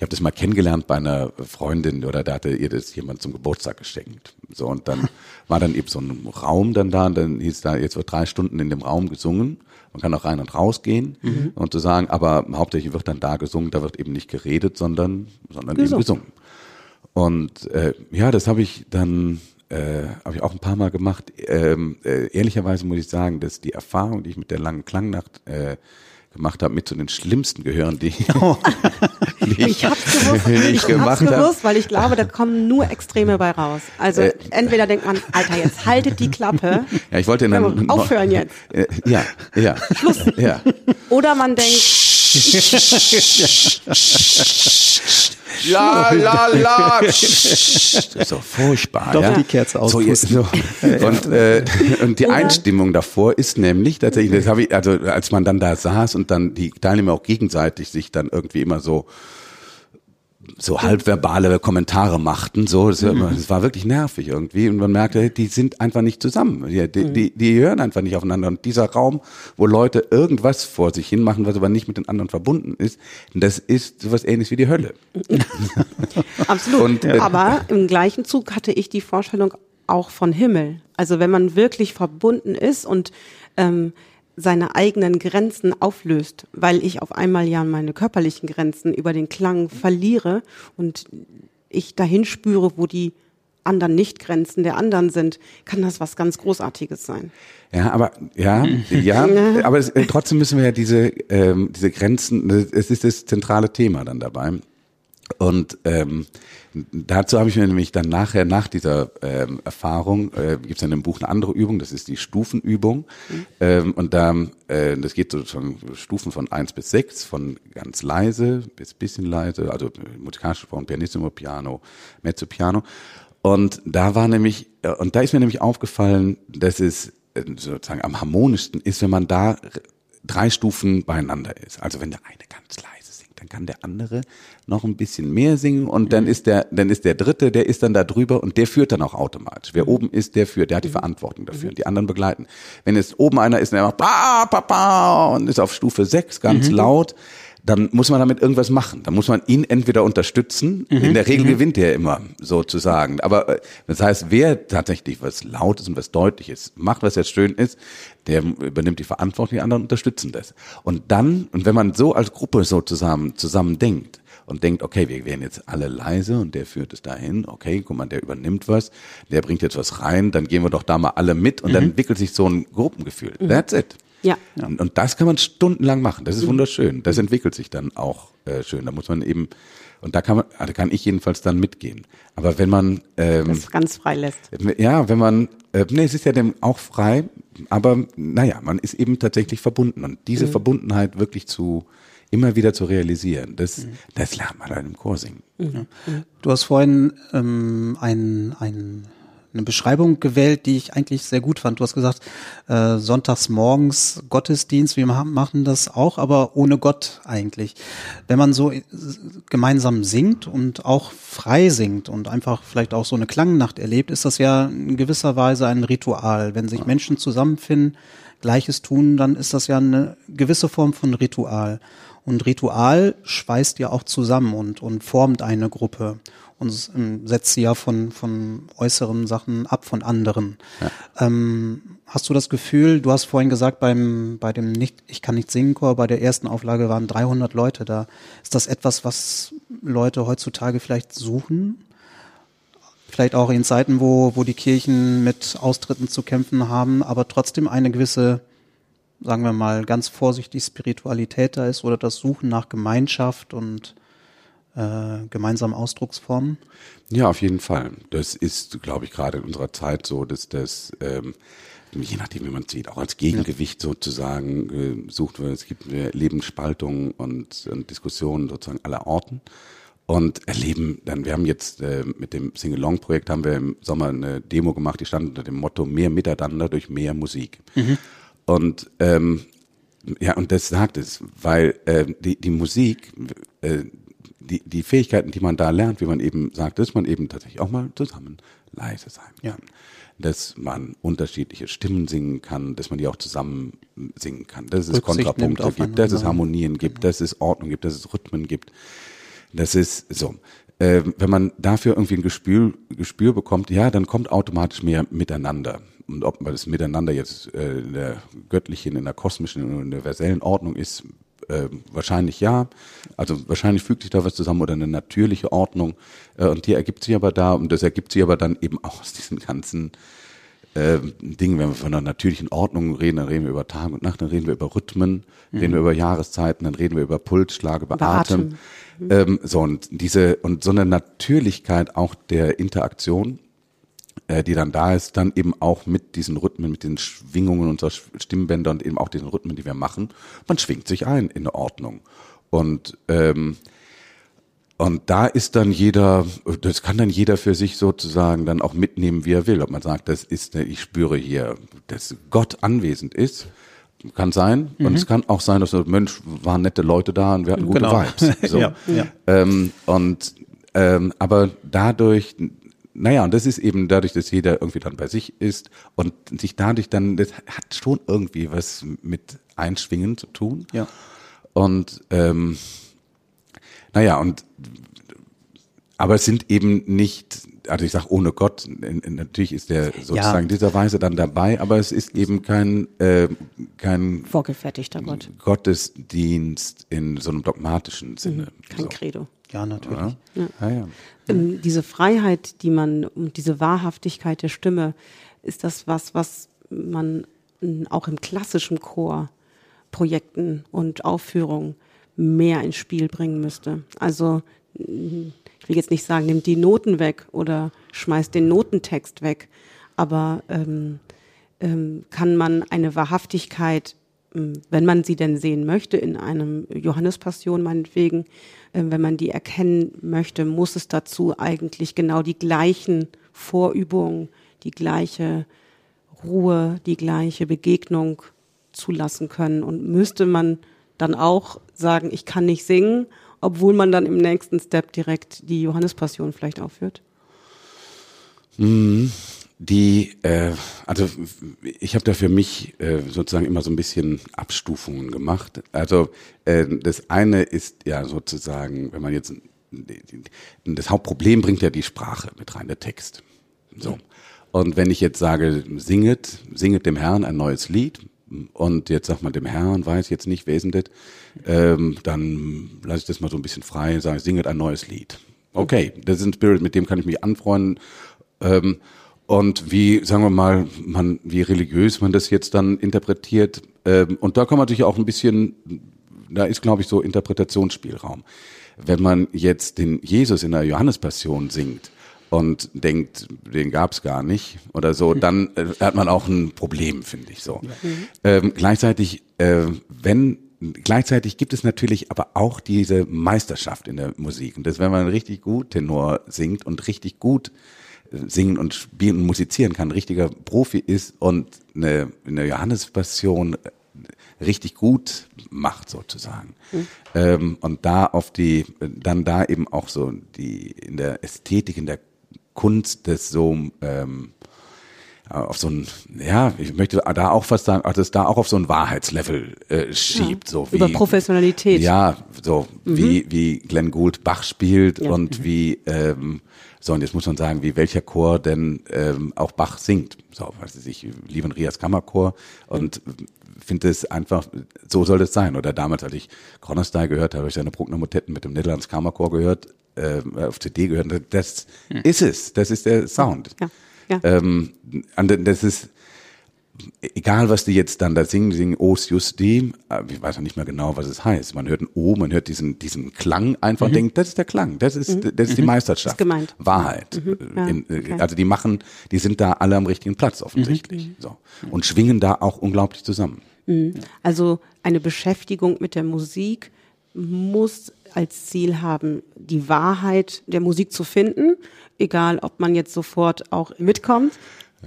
Ich habe das mal kennengelernt bei einer Freundin oder da hatte ihr das jemand zum Geburtstag geschenkt. So und dann <laughs> war dann eben so ein Raum dann da und dann hieß da jetzt wird drei Stunden in dem Raum gesungen. Man kann auch rein und raus gehen mhm. und zu sagen, aber hauptsächlich wird dann da gesungen, da wird eben nicht geredet, sondern sondern gesungen. eben gesungen. Und äh, ja, das habe ich dann äh, habe ich auch ein paar Mal gemacht. Ähm, äh, ehrlicherweise muss ich sagen, dass die Erfahrung, die ich mit der langen Klangnacht äh, gemacht habe, mit zu den schlimmsten gehören, die, oh. die ich, hab's gewusst, ich, ich gemacht hab's gewusst, weil ich glaube, da kommen nur Extreme bei raus. Also äh, entweder denkt man, Alter, jetzt haltet die Klappe. Ja, ich wollte dann aufhören jetzt. Äh, ja, ja. Schluss. Ja. Oder man denkt. La la la. so furchtbar. Doch ja? die Kerze aus. So, so. Und, äh, und die Einstimmung davor ist nämlich tatsächlich, das habe ich, also als man dann da saß und dann die Teilnehmer auch gegenseitig sich dann irgendwie immer so so halbverbale Kommentare machten, so, das, mhm. war wirklich nervig irgendwie und man merkte, die sind einfach nicht zusammen, die, die, mhm. die, die hören einfach nicht aufeinander und dieser Raum, wo Leute irgendwas vor sich hin machen, was aber nicht mit den anderen verbunden ist, das ist sowas ähnliches wie die Hölle. <laughs> Absolut, und, äh, aber im gleichen Zug hatte ich die Vorstellung auch von Himmel, also wenn man wirklich verbunden ist und ähm, seine eigenen Grenzen auflöst, weil ich auf einmal ja meine körperlichen Grenzen über den Klang verliere und ich dahin spüre, wo die anderen Nicht-Grenzen der anderen sind, kann das was ganz Großartiges sein. Ja, aber ja, ja, <laughs> aber es, äh, trotzdem müssen wir ja diese ähm, diese Grenzen. Es ist das zentrale Thema dann dabei. Und ähm, dazu habe ich mir nämlich dann nachher, nach dieser ähm, Erfahrung, äh, gibt es in dem Buch eine andere Übung, das ist die Stufenübung. Mhm. Ähm, und da, äh, das geht sozusagen Stufen von eins bis sechs, von ganz leise bis bisschen leise, also musikalisch gesprochen, Pianissimo, Piano, Mezzo Piano. Und da war nämlich, äh, und da ist mir nämlich aufgefallen, dass es äh, sozusagen am harmonischsten ist, wenn man da drei Stufen beieinander ist. Also wenn der eine ganz leise dann kann der andere noch ein bisschen mehr singen und dann mhm. ist der, dann ist der dritte, der ist dann da drüber und der führt dann auch automatisch. Wer mhm. oben ist, der führt, der hat die mhm. Verantwortung dafür. Und die anderen begleiten. Wenn es oben einer ist, der macht ba, ba, ba und ist auf Stufe 6 ganz mhm. laut, dann muss man damit irgendwas machen. Dann muss man ihn entweder unterstützen. Mhm. In der Regel mhm. gewinnt er immer, sozusagen. Aber äh, das heißt, wer tatsächlich was Lautes und was Deutliches macht, was jetzt schön ist, der übernimmt die Verantwortung, die anderen unterstützen das. Und dann, und wenn man so als Gruppe so zusammen, zusammen denkt, und denkt, okay, wir werden jetzt alle leise und der führt es dahin, okay, guck mal, der übernimmt was, der bringt jetzt was rein, dann gehen wir doch da mal alle mit und mhm. dann entwickelt sich so ein Gruppengefühl. Mhm. That's it. Ja. Und, und das kann man stundenlang machen. Das ist mhm. wunderschön. Das entwickelt sich dann auch äh, schön. Da muss man eben und da kann man, da kann ich jedenfalls dann mitgehen. Aber wenn man ähm, das ganz frei lässt. Ja, wenn man, äh, nee, es ist ja dem auch frei, aber naja, man ist eben tatsächlich verbunden und diese mhm. Verbundenheit wirklich zu immer wieder zu realisieren, das, mhm. das lernt man dann im Chor singen. Mhm. Du hast vorhin ähm, ein, ein eine Beschreibung gewählt, die ich eigentlich sehr gut fand. Du hast gesagt, äh, sonntags morgens Gottesdienst, wir machen das auch, aber ohne Gott eigentlich. Wenn man so äh, gemeinsam singt und auch frei singt und einfach vielleicht auch so eine Klangnacht erlebt, ist das ja in gewisser Weise ein Ritual. Wenn sich Menschen zusammenfinden, Gleiches tun, dann ist das ja eine gewisse Form von Ritual. Und Ritual schweißt ja auch zusammen und, und formt eine Gruppe und setzt sie ja von, von äußeren Sachen ab, von anderen. Ja. Ähm, hast du das Gefühl, du hast vorhin gesagt, beim, bei dem nicht, ich kann nicht singen Chor, bei der ersten Auflage waren 300 Leute da. Ist das etwas, was Leute heutzutage vielleicht suchen? Vielleicht auch in Zeiten, wo, wo die Kirchen mit Austritten zu kämpfen haben, aber trotzdem eine gewisse, sagen wir mal, ganz vorsichtig Spiritualität da ist oder das Suchen nach Gemeinschaft und äh, gemeinsamen je nachdem, wie man sieht, auch als Gegengewicht sozusagen äh, sucht. Es gibt äh, Lebensspaltungen und, und Diskussionen sozusagen aller Orten und erleben dann, wir haben jetzt äh, mit dem Sing-Along-Projekt haben wir im Sommer eine Demo gemacht, die stand unter dem Motto mehr Miteinander durch mehr Musik. Mhm. Und ähm, ja, und das sagt es, weil äh, die, die Musik, äh, die, die Fähigkeiten, die man da lernt, wie man eben sagt, dass man eben tatsächlich auch mal zusammen leise sein kann. Ja. Dass man unterschiedliche Stimmen singen kann, dass man die auch zusammen singen kann, dass es Kontrapunkte gibt, dass es Harmonien gibt, genau. dass es Ordnung gibt, dass es Rhythmen gibt. Das ist so. Äh, wenn man dafür irgendwie ein Gespür, Gespür bekommt, ja, dann kommt automatisch mehr miteinander. Und ob man das miteinander jetzt äh, in der göttlichen, in der kosmischen, in der universellen Ordnung ist, äh, wahrscheinlich ja. Also wahrscheinlich fügt sich da was zusammen oder eine natürliche Ordnung. Äh, und die ergibt sich aber da und das ergibt sich aber dann eben auch aus <laughs> diesen ganzen äh, Dingen, wenn wir von einer natürlichen Ordnung reden, dann reden wir über Tag und Nacht, dann reden wir über Rhythmen, mhm. reden wir über Jahreszeiten, dann reden wir über Pulsschlag, über, über Atem. Atem. Mhm. Ähm, so und diese und so eine Natürlichkeit auch der Interaktion, äh, die dann da ist, dann eben auch mit diesen Rhythmen, mit den Schwingungen unserer Stimmbänder und eben auch diesen Rhythmen, die wir machen, man schwingt sich ein in eine Ordnung und ähm, und da ist dann jeder, das kann dann jeder für sich sozusagen dann auch mitnehmen, wie er will. Ob man sagt, das ist, ich spüre hier, dass Gott anwesend ist, kann sein. Mhm. Und es kann auch sein, dass der Mensch waren nette Leute da und wir hatten gute genau. Vibes. <laughs> So. ja, ja. Ähm, und ähm, aber dadurch, naja, und das ist eben dadurch, dass jeder irgendwie dann bei sich ist und sich dadurch dann, das hat schon irgendwie was mit Einschwingen zu tun. Ja. Und ähm, naja, und aber es sind eben nicht, also ich sage ohne Gott, natürlich ist der sozusagen ja. dieser Weise dann dabei, aber es ist eben kein, äh, kein vorgefertigter Gott. Gottesdienst in so einem dogmatischen Sinne. Mhm, kein so. Credo. Ja, natürlich. Ja. Ja. Ja, ja. Ähm, diese Freiheit, die man und diese Wahrhaftigkeit der Stimme, ist das was, was man auch im klassischen Chor Projekten und Aufführungen mehr ins Spiel bringen müsste. Also ich will jetzt nicht sagen, nimmt die Noten weg oder schmeißt den Notentext weg, aber ähm, ähm, kann man eine Wahrhaftigkeit, wenn man sie denn sehen möchte, in einem Johannespassion meinetwegen, äh, wenn man die erkennen möchte, muss es dazu eigentlich genau die gleichen Vorübungen, die gleiche Ruhe, die gleiche Begegnung zulassen können. Und müsste man dann auch sagen, ich kann nicht singen, obwohl man dann im nächsten Step direkt die Johannespassion vielleicht aufführt? Mhm. Die, äh, also ich habe da für mich äh, sozusagen immer so ein bisschen Abstufungen gemacht. Also äh, das eine ist ja sozusagen, wenn man jetzt das Hauptproblem bringt ja die Sprache mit rein, der Text. So. Und wenn ich jetzt sage, singet, singet dem Herrn ein neues Lied, und jetzt sagt man dem Herrn, weiß jetzt nicht, wer ist denn das, ähm, dann lasse ich das mal so ein bisschen frei und sage, singet ein neues Lied. Okay, das ist ein Spirit, mit dem kann ich mich anfreunden. Ähm, und wie, sagen wir mal, man, wie religiös man das jetzt dann interpretiert. Ähm, und da kann man natürlich auch ein bisschen, da ist, glaube ich, so Interpretationsspielraum. Wenn man jetzt den Jesus in der Johannespassion singt, und denkt, den gab's gar nicht oder so, dann äh, hat man auch ein Problem, finde ich so. Mhm. Ähm, gleichzeitig, äh, wenn gleichzeitig gibt es natürlich aber auch diese Meisterschaft in der Musik und das, wenn man richtig gut Tenor singt und richtig gut singen und spielen und musizieren kann, ein richtiger Profi ist und eine, eine Johannespassion äh, richtig gut macht sozusagen. Mhm. Ähm, und da auf die, dann da eben auch so die in der Ästhetik, in der Kunst des so ähm, auf so ein, ja, ich möchte da auch fast sagen, dass es da auch auf so ein Wahrheitslevel äh, schiebt. Ja, so wie, über Professionalität. Ja, so mhm. wie, wie Glenn Gould Bach spielt ja. und mhm. wie, ähm, so und jetzt muss man sagen, wie welcher Chor denn ähm, auch Bach singt. So, weiß ich, liebe Rias Kammerchor und finde es einfach, so soll es sein. Oder damals, als ich Kronostai gehört habe, habe ich seine Bruckner Motetten mit dem Netherlands Kammerchor gehört, äh, auf CD gehört. Das hm. ist es. Das ist der Sound. Ja. Ja. Ähm, das ist egal was die jetzt dann da singen, die singen Os Justi, äh, ich weiß noch nicht mehr genau, was es heißt. Man hört ein O, man hört diesen, diesen Klang einfach und denkt, das ist der Klang, das ist, das ist die Meisterschaft. Ist gemeint. Wahrheit. Ja, In, äh, okay. Also die machen, die sind da alle am richtigen Platz offensichtlich. So. Und schwingen da auch unglaublich zusammen. Also eine Beschäftigung mit der Musik muss als Ziel haben, die Wahrheit der Musik zu finden, egal ob man jetzt sofort auch mitkommt.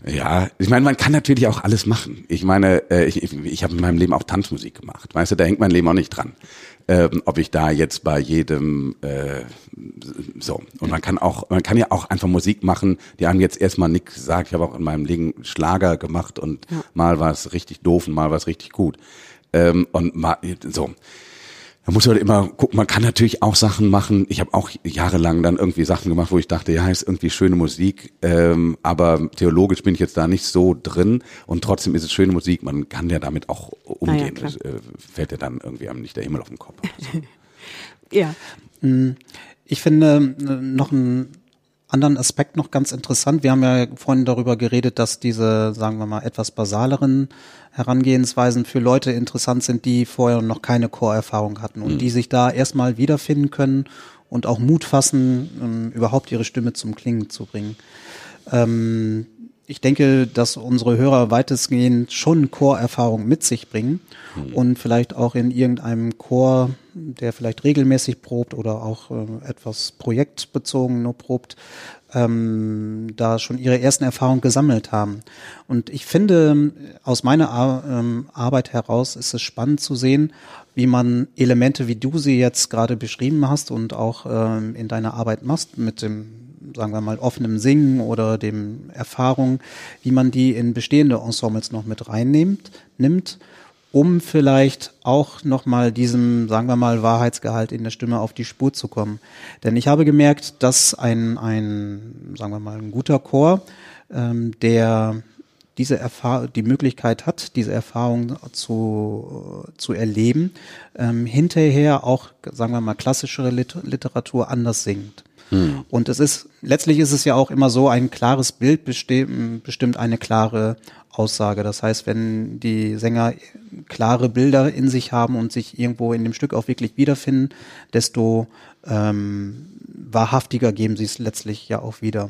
Ja, ich meine, man kann natürlich auch alles machen. Ich meine, äh, ich, ich, habe in meinem Leben auch Tanzmusik gemacht. Weißt du, da hängt mein Leben auch nicht dran. Ähm, ob ich da jetzt bei jedem äh, so und man kann auch man kann ja auch einfach Musik machen, die einem jetzt erstmal nichts sagt. Ich habe auch in meinem Leben Schlager gemacht und mal war es richtig doof und mal war es richtig gut ähm, und mal so. Da muss man halt immer gucken, man kann natürlich auch Sachen machen. Ich habe auch jahrelang dann irgendwie Sachen gemacht, wo ich dachte, ja, ist irgendwie schöne Musik, ähm, aber theologisch bin ich jetzt da nicht so drin und trotzdem ist es schöne Musik, man kann ja damit auch umgehen. klar. Es, äh, fällt ja dann irgendwie einem nicht der Himmel auf den Kopf. So. <laughs> Ja. Ich finde äh, noch einen anderen Aspekt noch ganz interessant. Wir haben ja vorhin darüber geredet, dass diese, sagen wir mal, etwas basaleren Herangehensweisen für Leute interessant sind, die vorher noch keine Chorerfahrung hatten und die sich da erstmal wiederfinden können und auch Mut fassen, ähm, überhaupt ihre Stimme zum Klingen zu bringen. Ähm, ich denke, dass unsere Hörer weitestgehend schon Chorerfahrung mit sich bringen und vielleicht auch in irgendeinem Chor, der vielleicht regelmäßig probt oder auch äh, etwas projektbezogen nur probt, ähm, da schon ihre ersten Erfahrungen gesammelt haben. Und ich finde, aus meiner Ar ähm, Arbeit heraus ist es spannend zu sehen, wie man Elemente, wie du sie jetzt gerade beschrieben hast und auch ähm, in deiner Arbeit machst, mit dem, sagen wir mal, offenem Singen oder dem Erfahrung, wie man die in bestehende Ensembles noch mit reinnimmt, nimmt, um vielleicht auch nochmal diesem, sagen wir mal, Wahrheitsgehalt in der Stimme auf die Spur zu kommen. Denn ich habe gemerkt, dass ein, ein sagen wir mal, ein guter Chor, ähm, der diese Erfahrung, die Möglichkeit hat, diese Erfahrung zu, zu erleben, ähm, hinterher auch, sagen wir mal, klassischere Lit Literatur anders singt. Und es ist, letztlich ist es ja auch immer so, ein klares Bild besti bestimmt eine klare Aussage. Das heißt, wenn die Sänger klare Bilder in sich haben und sich irgendwo in dem Stück auch wirklich wiederfinden, desto ähm, wahrhaftiger geben sie es letztlich ja auch wieder.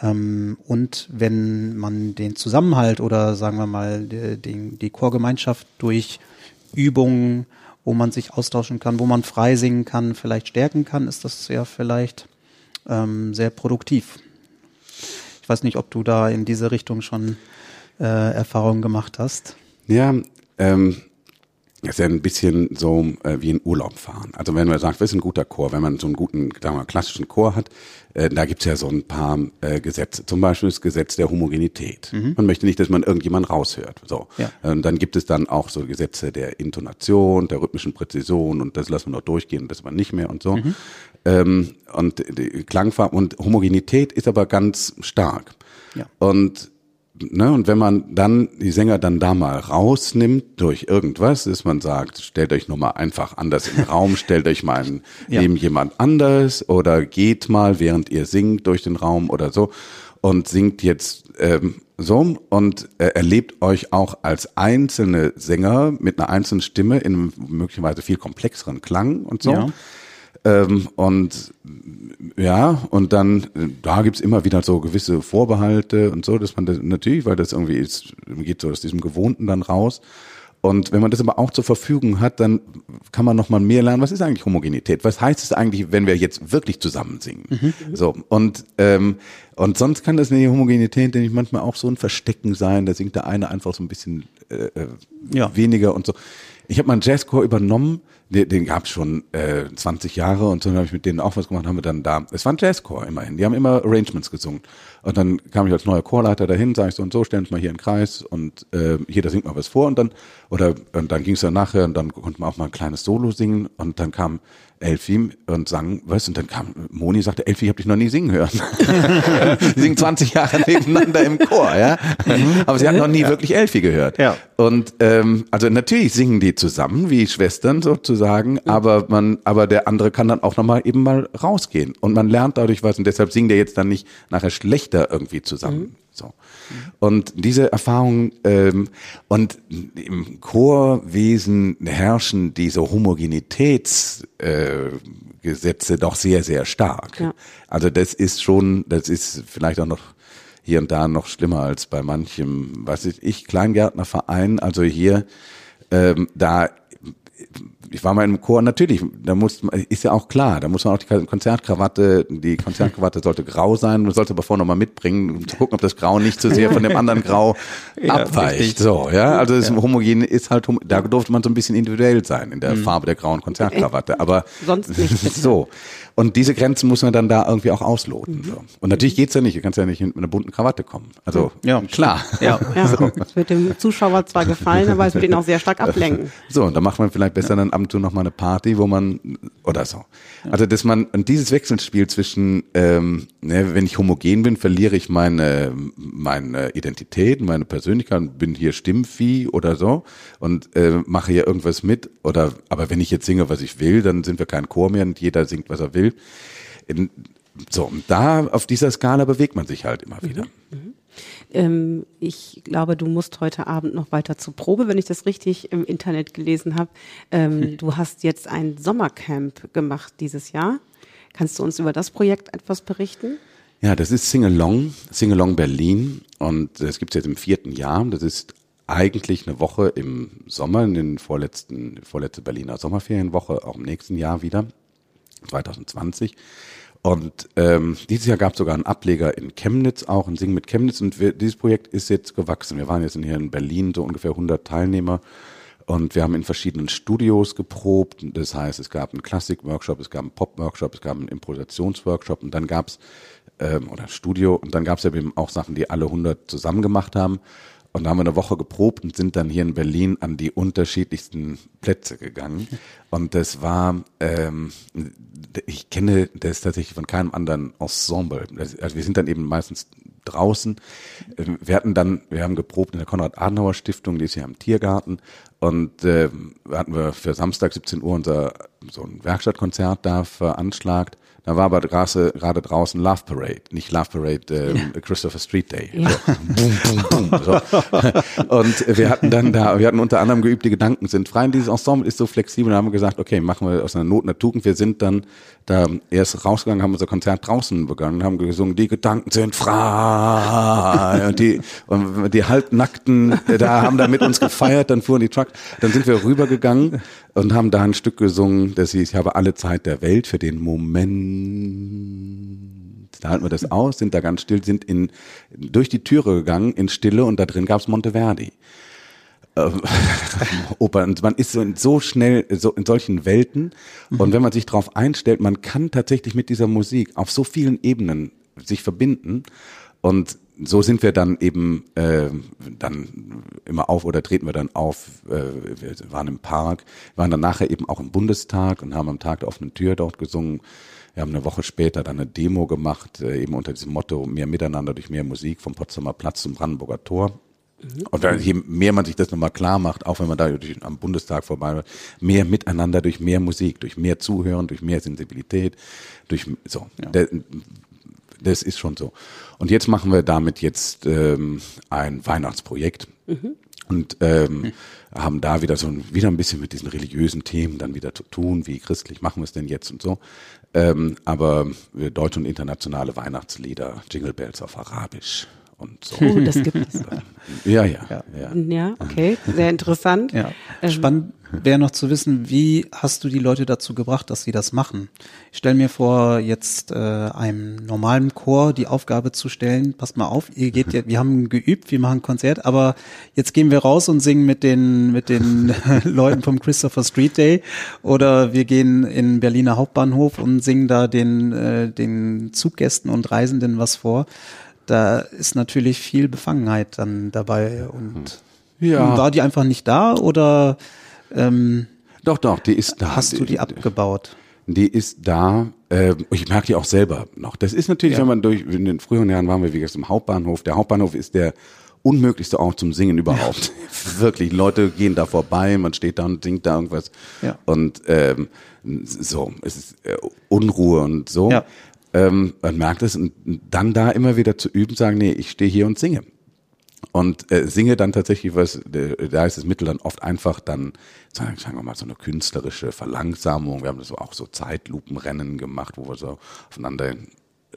Ähm, und wenn man den Zusammenhalt oder sagen wir mal die, die Chorgemeinschaft durch Übungen, wo man sich austauschen kann, wo man frei singen kann, vielleicht stärken kann, ist das ja vielleicht ähm, sehr produktiv. Ich weiß nicht, ob du da in diese Richtung schon äh, Erfahrungen gemacht hast. Ja, ähm, das ist ja ein bisschen so äh, wie in Urlaub fahren. Also wenn man sagt, was ist ein guter Chor, wenn man so einen guten, sagen wir mal, klassischen Chor hat, äh, da gibt's ja so ein paar äh, Gesetze. Zum Beispiel das Gesetz der Homogenität. Man möchte nicht, dass man irgendjemand raushört. So. Ja. Ähm, dann gibt es dann auch so Gesetze der Intonation, der rhythmischen Präzision und das lassen wir noch durchgehen, das war nicht mehr und so. Ähm, und die Klangfarbe und Homogenität ist aber ganz stark. Ja. Und ne, und wenn man dann die Sänger dann da mal rausnimmt durch irgendwas, ist man sagt, stellt euch nur mal einfach anders im Raum, <laughs> stellt euch mal ein, Ja. neben jemand anders oder geht mal, während ihr singt durch den Raum oder so und singt jetzt ähm, so und äh, erlebt euch auch als einzelne Sänger mit einer einzelnen Stimme in möglicherweise viel komplexeren Klang und so. Ja. Ähm, und ja, und dann, da gibt's immer wieder so gewisse Vorbehalte und so, dass man das natürlich, weil das irgendwie ist, geht so aus diesem Gewohnten dann raus. Und wenn man das aber auch zur Verfügung hat, dann kann man noch mal mehr lernen. Was ist eigentlich Homogenität? Was heißt es eigentlich, wenn wir jetzt wirklich zusammen singen? So und ähm, und sonst kann das eine Homogenität, denke ich, manchmal auch so ein Verstecken sein. Da singt der eine einfach so ein bisschen äh, äh, Ja. weniger und so. Ich habe mal einen Jazzchor übernommen, den, den gab es schon äh, 20 Jahre und so habe ich mit denen auch was gemacht, haben wir dann da, es war ein Jazzchor immerhin, die haben immer Arrangements gesungen. Und dann kam ich als neuer Chorleiter dahin, sage ich so und so, stellen uns mal hier in den Kreis und äh, jeder singt mal was vor und dann, oder und dann ging es dann nachher und dann konnte man auch mal ein kleines Solo singen und dann kam Elfi und sang was und dann kam Moni sagte, Elfi, ich habe dich noch nie singen hören. <laughs> Sie singen 20 Jahre nebeneinander im Chor, ja. Aber sie hat noch nie wirklich Elfi gehört. Ja. Und ähm, also natürlich singen die zusammen, wie Schwestern so zu, sozusagen, aber man, aber der andere kann dann auch nochmal eben mal rausgehen und man lernt dadurch was und deshalb singt er jetzt dann nicht nachher schlechter irgendwie zusammen. Mhm. So. Und diese Erfahrung ähm, und im Chorwesen herrschen diese Homogenitätsgesetze äh, Gesetze doch sehr, sehr stark. Ja. Also das ist schon, das ist vielleicht auch noch hier und da noch schlimmer als bei manchem, was ich, ich Kleingärtnerverein, also hier, ähm, da ich war mal im Chor, natürlich, da muss, ist ja auch klar, da muss man auch die Konzertkrawatte, die Konzertkrawatte sollte grau sein, man sollte aber vorher nochmal mitbringen, um zu gucken, ob das Grau nicht zu sehr von dem anderen Grau <laughs> Ja, abweicht. richtig. So, ja, also das homogen ist halt, da durfte man so ein bisschen individuell sein in der Mhm. Farbe der grauen Konzertkrawatte, aber Sonst nicht, <laughs> so. Und diese Grenzen muss man dann da irgendwie auch ausloten. Mhm. So. Und natürlich geht's ja nicht, du kannst ja nicht mit einer bunten Krawatte kommen. Also, Ja, klar. Ja. <laughs> Ja, es wird dem Zuschauer zwar gefallen, aber es wird ihn auch sehr stark ablenken. <laughs> So, und da macht man vielleicht besser dann ab und zu noch mal eine Party, wo man oder so. Also dass man und dieses Wechselspiel zwischen, ähm, ne, wenn ich homogen bin, verliere ich meine meine Identität, meine Persönlichkeit, bin hier Stimmvieh oder so und äh, mache hier irgendwas mit oder aber wenn ich jetzt singe, was ich will, dann sind wir kein Chor mehr und jeder singt, was er will. In, so, und da auf dieser Skala bewegt man sich halt immer wieder. Ähm, ich glaube, du musst heute Abend noch weiter zur Probe, wenn ich das richtig im Internet gelesen habe. Ähm, <laughs> du hast jetzt ein Sommercamp gemacht dieses Jahr. Kannst du uns über das Projekt etwas berichten? Ja, das ist Singalong, Singalong Berlin und das gibt's jetzt im vierten Jahr. Das ist eigentlich eine Woche im Sommer, in den vorletzten, vorletzte Berliner Sommerferienwoche, auch im nächsten Jahr wieder, 2020. Und ähm, dieses Jahr gab es sogar einen Ableger in Chemnitz, auch ein Singen mit Chemnitz. Und wir, dieses Projekt ist jetzt gewachsen. Wir waren jetzt hier in Berlin so ungefähr 100 Teilnehmer. Und wir haben in verschiedenen Studios geprobt. Das heißt, es gab einen Klassik-Workshop, es gab einen Pop-Workshop, es gab einen Improvisationsworkshop und dann gab's ähm, oder Studio und dann gab's ja eben auch Sachen, die alle 100 zusammen gemacht haben. Und da haben wir eine Woche geprobt und sind dann hier in Berlin an die unterschiedlichsten Plätze gegangen. <laughs> Und das war, ähm, ich kenne das tatsächlich von keinem anderen Ensemble. Also wir sind dann eben meistens draußen. Ähm, Wir hatten dann, wir haben geprobt in der Konrad-Adenauer-Stiftung, die ist hier am Tiergarten. Und äh, hatten wir für Samstag 17 Uhr unser so ein Werkstattkonzert da veranschlagt. Da war aber gerade draußen Love Parade, nicht Love Parade, ähm, Christopher Street Day. Ja. So, boom, boom, boom, so. Und wir hatten dann da, wir hatten unter anderem geübt, die Gedanken sind frei. Und dieses Ensemble ist so flexibel. Da haben wir gesagt, okay, machen wir aus einer Not eine Tugend. Wir sind dann da erst rausgegangen, haben unser Konzert draußen begonnen, haben gesungen, die Gedanken sind frei. Und die, und die halbnackten, da haben da mit uns gefeiert, dann fuhren die Trucks. Dann sind wir rübergegangen und haben da ein Stück gesungen, das hieß, ich habe alle Zeit der Welt für den Moment. Da halten wir das aus, sind da ganz still, sind in, durch die Türe gegangen in Stille und da drin gab's Monteverdi. <laughs> Ähm. Und man ist so, in- so schnell so in solchen Welten. Und wenn man sich darauf einstellt, man kann tatsächlich mit dieser Musik auf so vielen Ebenen sich verbinden. Und so sind wir dann eben äh, dann immer auf oder treten wir dann auf. Äh, wir waren im Park, waren dann nachher eben auch im Bundestag und haben am Tag der offenen Tür dort gesungen. Wir haben eine Woche später dann eine Demo gemacht, äh, eben unter diesem Motto mehr Miteinander durch mehr Musik vom Potsdamer Platz zum Brandenburger Tor. Und da, je mehr man sich das nochmal klar macht, auch wenn man da durch, am Bundestag vorbei war, mehr Miteinander durch mehr Musik, durch mehr Zuhören, durch mehr Sensibilität, durch so. Der, das ist schon so. Und jetzt machen wir damit jetzt ähm, ein Weihnachtsprojekt und ähm, haben da wieder so ein, wieder ein bisschen mit diesen religiösen Themen dann wieder zu tun, wie christlich machen wir es denn jetzt und so. Ähm, aber deutsche und internationale Weihnachtslieder, Jingle Bells auf Arabisch und so. Oh, das gibt es. <laughs> Ja, ja, ja. Ja, okay, sehr interessant. Ja. Ähm, Spannend wäre noch zu wissen, wie hast du die Leute dazu gebracht, dass sie das machen? Ich stelle mir vor, jetzt äh, einem normalen Chor die Aufgabe zu stellen, passt mal auf, ihr geht ja, wir haben geübt, wir machen ein Konzert, aber jetzt gehen wir raus und singen mit den mit den <laughs> Leuten vom Christopher Street Day oder wir gehen in Berliner Hauptbahnhof und singen da den äh, den Zuggästen und Reisenden was vor. Da ist natürlich viel Befangenheit dann dabei und Ja. war die einfach nicht da oder ähm, Doch, doch, die ist da. hast du die abgebaut? Die ist da. Äh, ich merke die auch selber noch. Das ist natürlich, Ja. wenn man durch, in den früheren Jahren waren wir wie gesagt im Hauptbahnhof. Der Hauptbahnhof ist der unmöglichste Ort zum Singen überhaupt. <laughs> Wirklich, Leute gehen da vorbei, man steht da und singt da irgendwas. Ja. Und ähm, so, es ist äh, Unruhe und so. Ja. Ähm, man merkt es und dann da immer wieder zu üben, sagen, nee, ich stehe hier und singe. Und äh, singe dann tatsächlich was, äh, da ist das Mittel dann oft einfach dann, sagen, wir mal, so eine künstlerische Verlangsamung. Wir haben so auch so Zeitlupenrennen gemacht, wo wir so aufeinander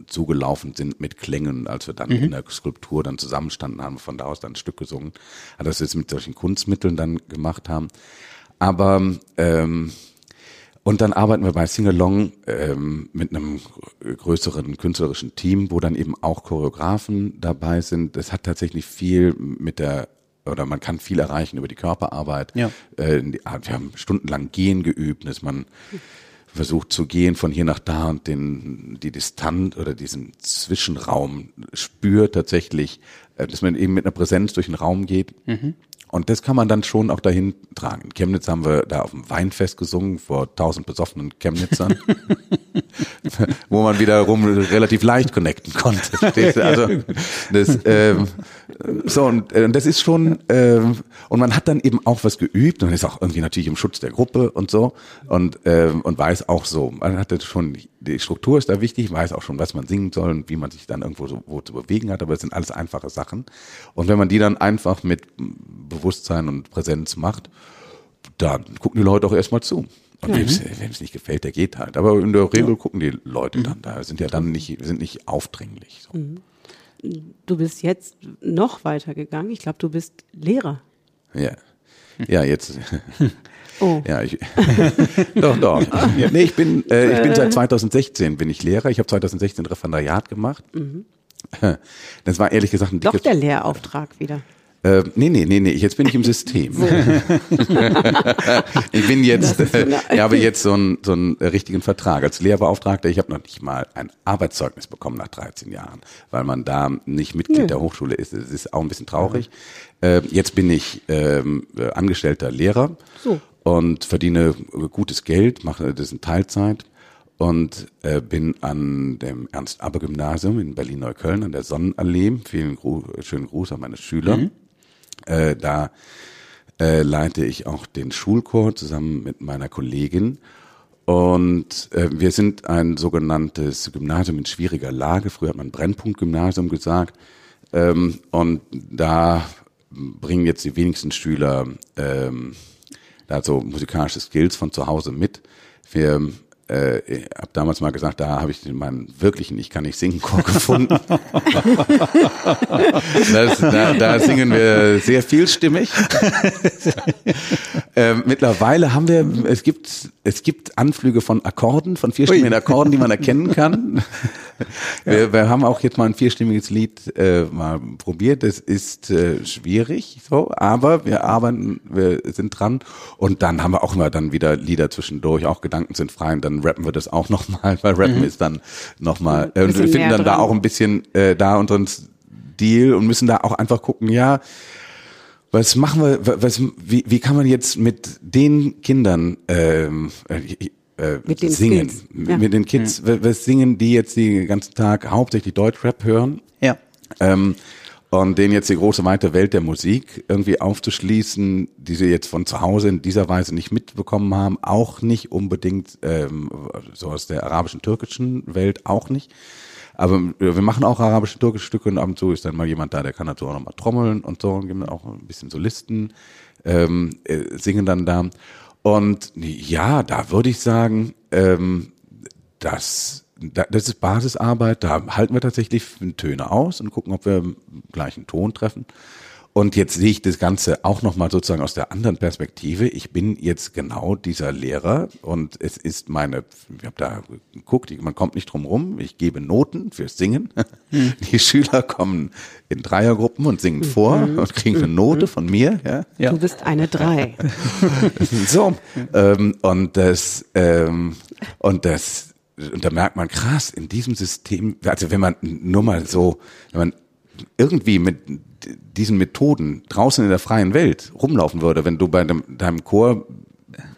zugelaufen sind mit Klängen, als wir dann Mhm. in der Skulptur dann zusammenstanden haben, von da aus dann ein Stück gesungen. Also das jetzt mit solchen Kunstmitteln dann gemacht haben. Aber ähm, und dann arbeiten wir bei Singalong ähm, mit einem größeren künstlerischen Team, wo dann eben auch Choreografen dabei sind. Das hat tatsächlich viel mit der oder man kann viel erreichen über die Körperarbeit. Ja. Äh, wir haben stundenlang Gehen geübt, dass man versucht zu gehen von hier nach da und den die Distanz oder diesen Zwischenraum spürt tatsächlich, äh, dass man eben mit einer Präsenz durch den Raum geht. Und das kann man dann schon auch dahin tragen. In Chemnitz haben wir da auf dem Weinfest gesungen vor tausend besoffenen Chemnitzern, <laughs> wo man wiederum relativ leicht connecten konnte. Also das, ähm, so und äh, das ist schon ähm, und man hat dann eben auch was geübt und ist auch irgendwie natürlich im Schutz der Gruppe und so und ähm, und weiß auch so, man hat das schon die Struktur ist da wichtig, weiß auch schon, was man singen soll und wie man sich dann irgendwo so wo zu bewegen hat, aber es sind alles einfache Sachen und wenn man die dann einfach mit Bewusstsein und Präsenz macht, dann gucken die Leute auch erstmal zu. Und wem es nicht gefällt, der geht halt. Aber in der Regel gucken die Leute dann da, sind ja dann nicht, sind nicht aufdringlich. So. Du bist jetzt noch weiter gegangen. Ich glaube, du bist Lehrer. Ja. Ja, jetzt. <laughs> Oh. Ja, ich, <laughs> doch, doch. Ja, nee, ich bin, äh, ich bin seit 2016 bin ich Lehrer. Ich habe 2016 Referendariat gemacht. Das war ehrlich gesagt ein Doch der Lehrauftrag wieder. Äh, nee, nee, nee, nee, jetzt bin ich im System. <laughs> ich bin jetzt, äh, ich habe jetzt so einen, so einen richtigen Vertrag als Lehrbeauftragter. Ich habe noch nicht mal ein Arbeitszeugnis bekommen nach 13 Jahren, weil man da nicht Mitglied Nö. der Hochschule ist. Das ist auch ein bisschen traurig. Äh, jetzt bin ich äh, angestellter Lehrer So. Und verdiene gutes Geld, mache das in Teilzeit und äh, bin an dem Ernst-Aber-Gymnasium in Berlin-Neukölln an der Sonnenallee. Vielen Gru schönen Gruß an meine Schüler. Äh, da äh, leite ich auch den Schulchor zusammen mit meiner Kollegin. Und äh, wir sind ein sogenanntes Gymnasium in schwieriger Lage. Früher hat man Brennpunktgymnasium gesagt. Ähm, und da bringen jetzt die wenigsten Schüler ähm, da so musikalische Skills von zu Hause mit. Wir äh, ich habe damals mal gesagt, da habe ich meinen wirklichen Ich kann nicht singen Chor gefunden. <laughs> das, da, da singen wir sehr vielstimmig. <laughs> ähm, mittlerweile haben wir, es gibt, es gibt Anflüge von Akkorden, von vierstimmigen Akkorden, die man erkennen <laughs> kann. Wir, wir haben auch jetzt mal ein vierstimmiges Lied äh, mal probiert. Das ist äh, schwierig, so, aber wir arbeiten, wir sind dran. Und dann haben wir auch immer dann wieder Lieder zwischendurch. Auch Gedanken sind frei. Und dann rappen wir das auch nochmal, weil Rappen ist dann nochmal. Äh, und wir finden dann da dran. auch ein bisschen äh, da unseren Stil und müssen da auch einfach gucken, ja. Was machen wir, wa- was, wie, wie kann man jetzt mit den Kindern ähm, äh, äh, Mit den singen? Ja. Mit den Kids, wa- was singen die jetzt den ganzen Tag hauptsächlich Deutschrap hören? Ja. Ähm, und denen jetzt die große weite Welt der Musik irgendwie aufzuschließen, die sie jetzt von zu Hause in dieser Weise nicht mitbekommen haben, auch nicht unbedingt ähm, so aus der arabischen, türkischen Welt auch nicht. Aber wir machen auch arabische, türkische Stücke und ab und zu ist dann mal jemand da, der kann dazu auch nochmal trommeln und so und geben auch ein bisschen Solisten, ähm, äh, singen dann da. Und ja, da würde ich sagen, ähm, das, da- das ist Basisarbeit. Da halten wir tatsächlich Töne aus und gucken, ob wir im gleichen Ton treffen. Und jetzt sehe ich das Ganze auch nochmal sozusagen aus der anderen Perspektive. Ich bin jetzt genau dieser Lehrer und es ist meine, ich habe da geguckt, man kommt nicht drum rum, ich gebe Noten fürs Singen. Die Schüler kommen in Dreiergruppen und singen vor und kriegen eine Note von mir. Ja. Ja. Du bist eine Drei. <laughs> So. Ähm, und das, ähm, und das, und da merkt man krass, in diesem System, also wenn man nur mal so, wenn man irgendwie mit diesen Methoden draußen in der freien Welt rumlaufen würde, wenn du bei dem, deinem Chor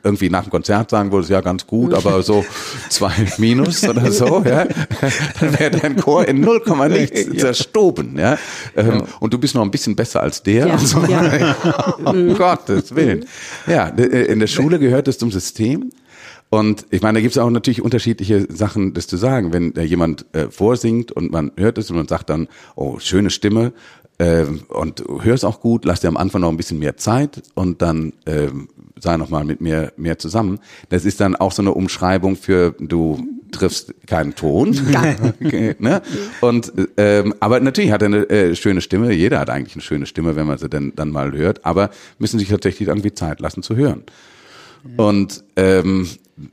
irgendwie nach dem Konzert sagen würdest, ja ganz gut, <laughs> aber so zwei Minus oder so, <laughs> ja, dann wäre dein Chor in 0, nichts zerstoben, ja? Ähm, Und du bist noch ein bisschen besser als der. Ja, so. ja. <laughs> um Gottes Willen. Ja, äh, in der Schule gehört es zum System. Und ich meine, da gibt es auch natürlich unterschiedliche Sachen, das zu sagen. Wenn da jemand äh, vorsingt und man hört es und man sagt dann, oh, schöne Stimme äh, und hör es auch gut, lass dir am Anfang noch ein bisschen mehr Zeit und dann äh, sei noch mal mit mir mehr zusammen. Das ist dann auch so eine Umschreibung für du triffst keinen Ton. <laughs> <laughs> okay, ne? Und ähm, aber natürlich hat er eine äh, schöne Stimme. Jeder hat eigentlich eine schöne Stimme, wenn man sie dann dann mal hört. Aber müssen sich tatsächlich irgendwie Zeit lassen zu hören. Und ähm,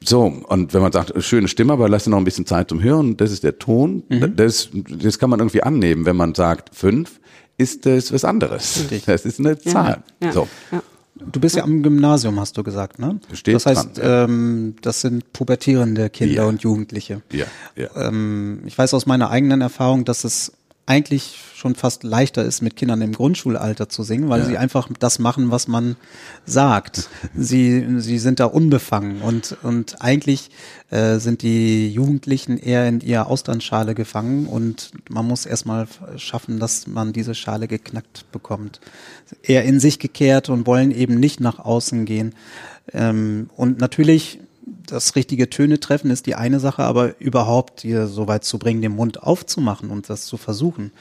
so, und wenn man sagt, schöne Stimme, aber lass dir noch ein bisschen Zeit zum Hören, das ist der Ton, das, das kann man irgendwie annehmen. Wenn man sagt fünf, ist das was anderes. Das ist eine Zahl. Ja. So. Ja. Du bist ja am Gymnasium, hast du gesagt, ne? Steht das heißt, dran, ja. ähm, das sind pubertierende Kinder Ja. und Jugendliche. Ja, ja. Ähm, ich weiß aus meiner eigenen Erfahrung, dass es eigentlich schon fast leichter ist, mit Kindern im Grundschulalter zu singen, weil Ja. sie einfach das machen, was man sagt. <laughs> sie, sie sind da unbefangen und, und eigentlich äh, sind die Jugendlichen eher in ihrer Austernschale gefangen und man muss erstmal schaffen, dass man diese Schale geknackt bekommt. Eher in sich gekehrt und wollen eben nicht nach außen gehen. Ähm, und natürlich das richtige Töne treffen ist die eine Sache, aber überhaupt hier so weit zu bringen, den Mund aufzumachen und das zu versuchen,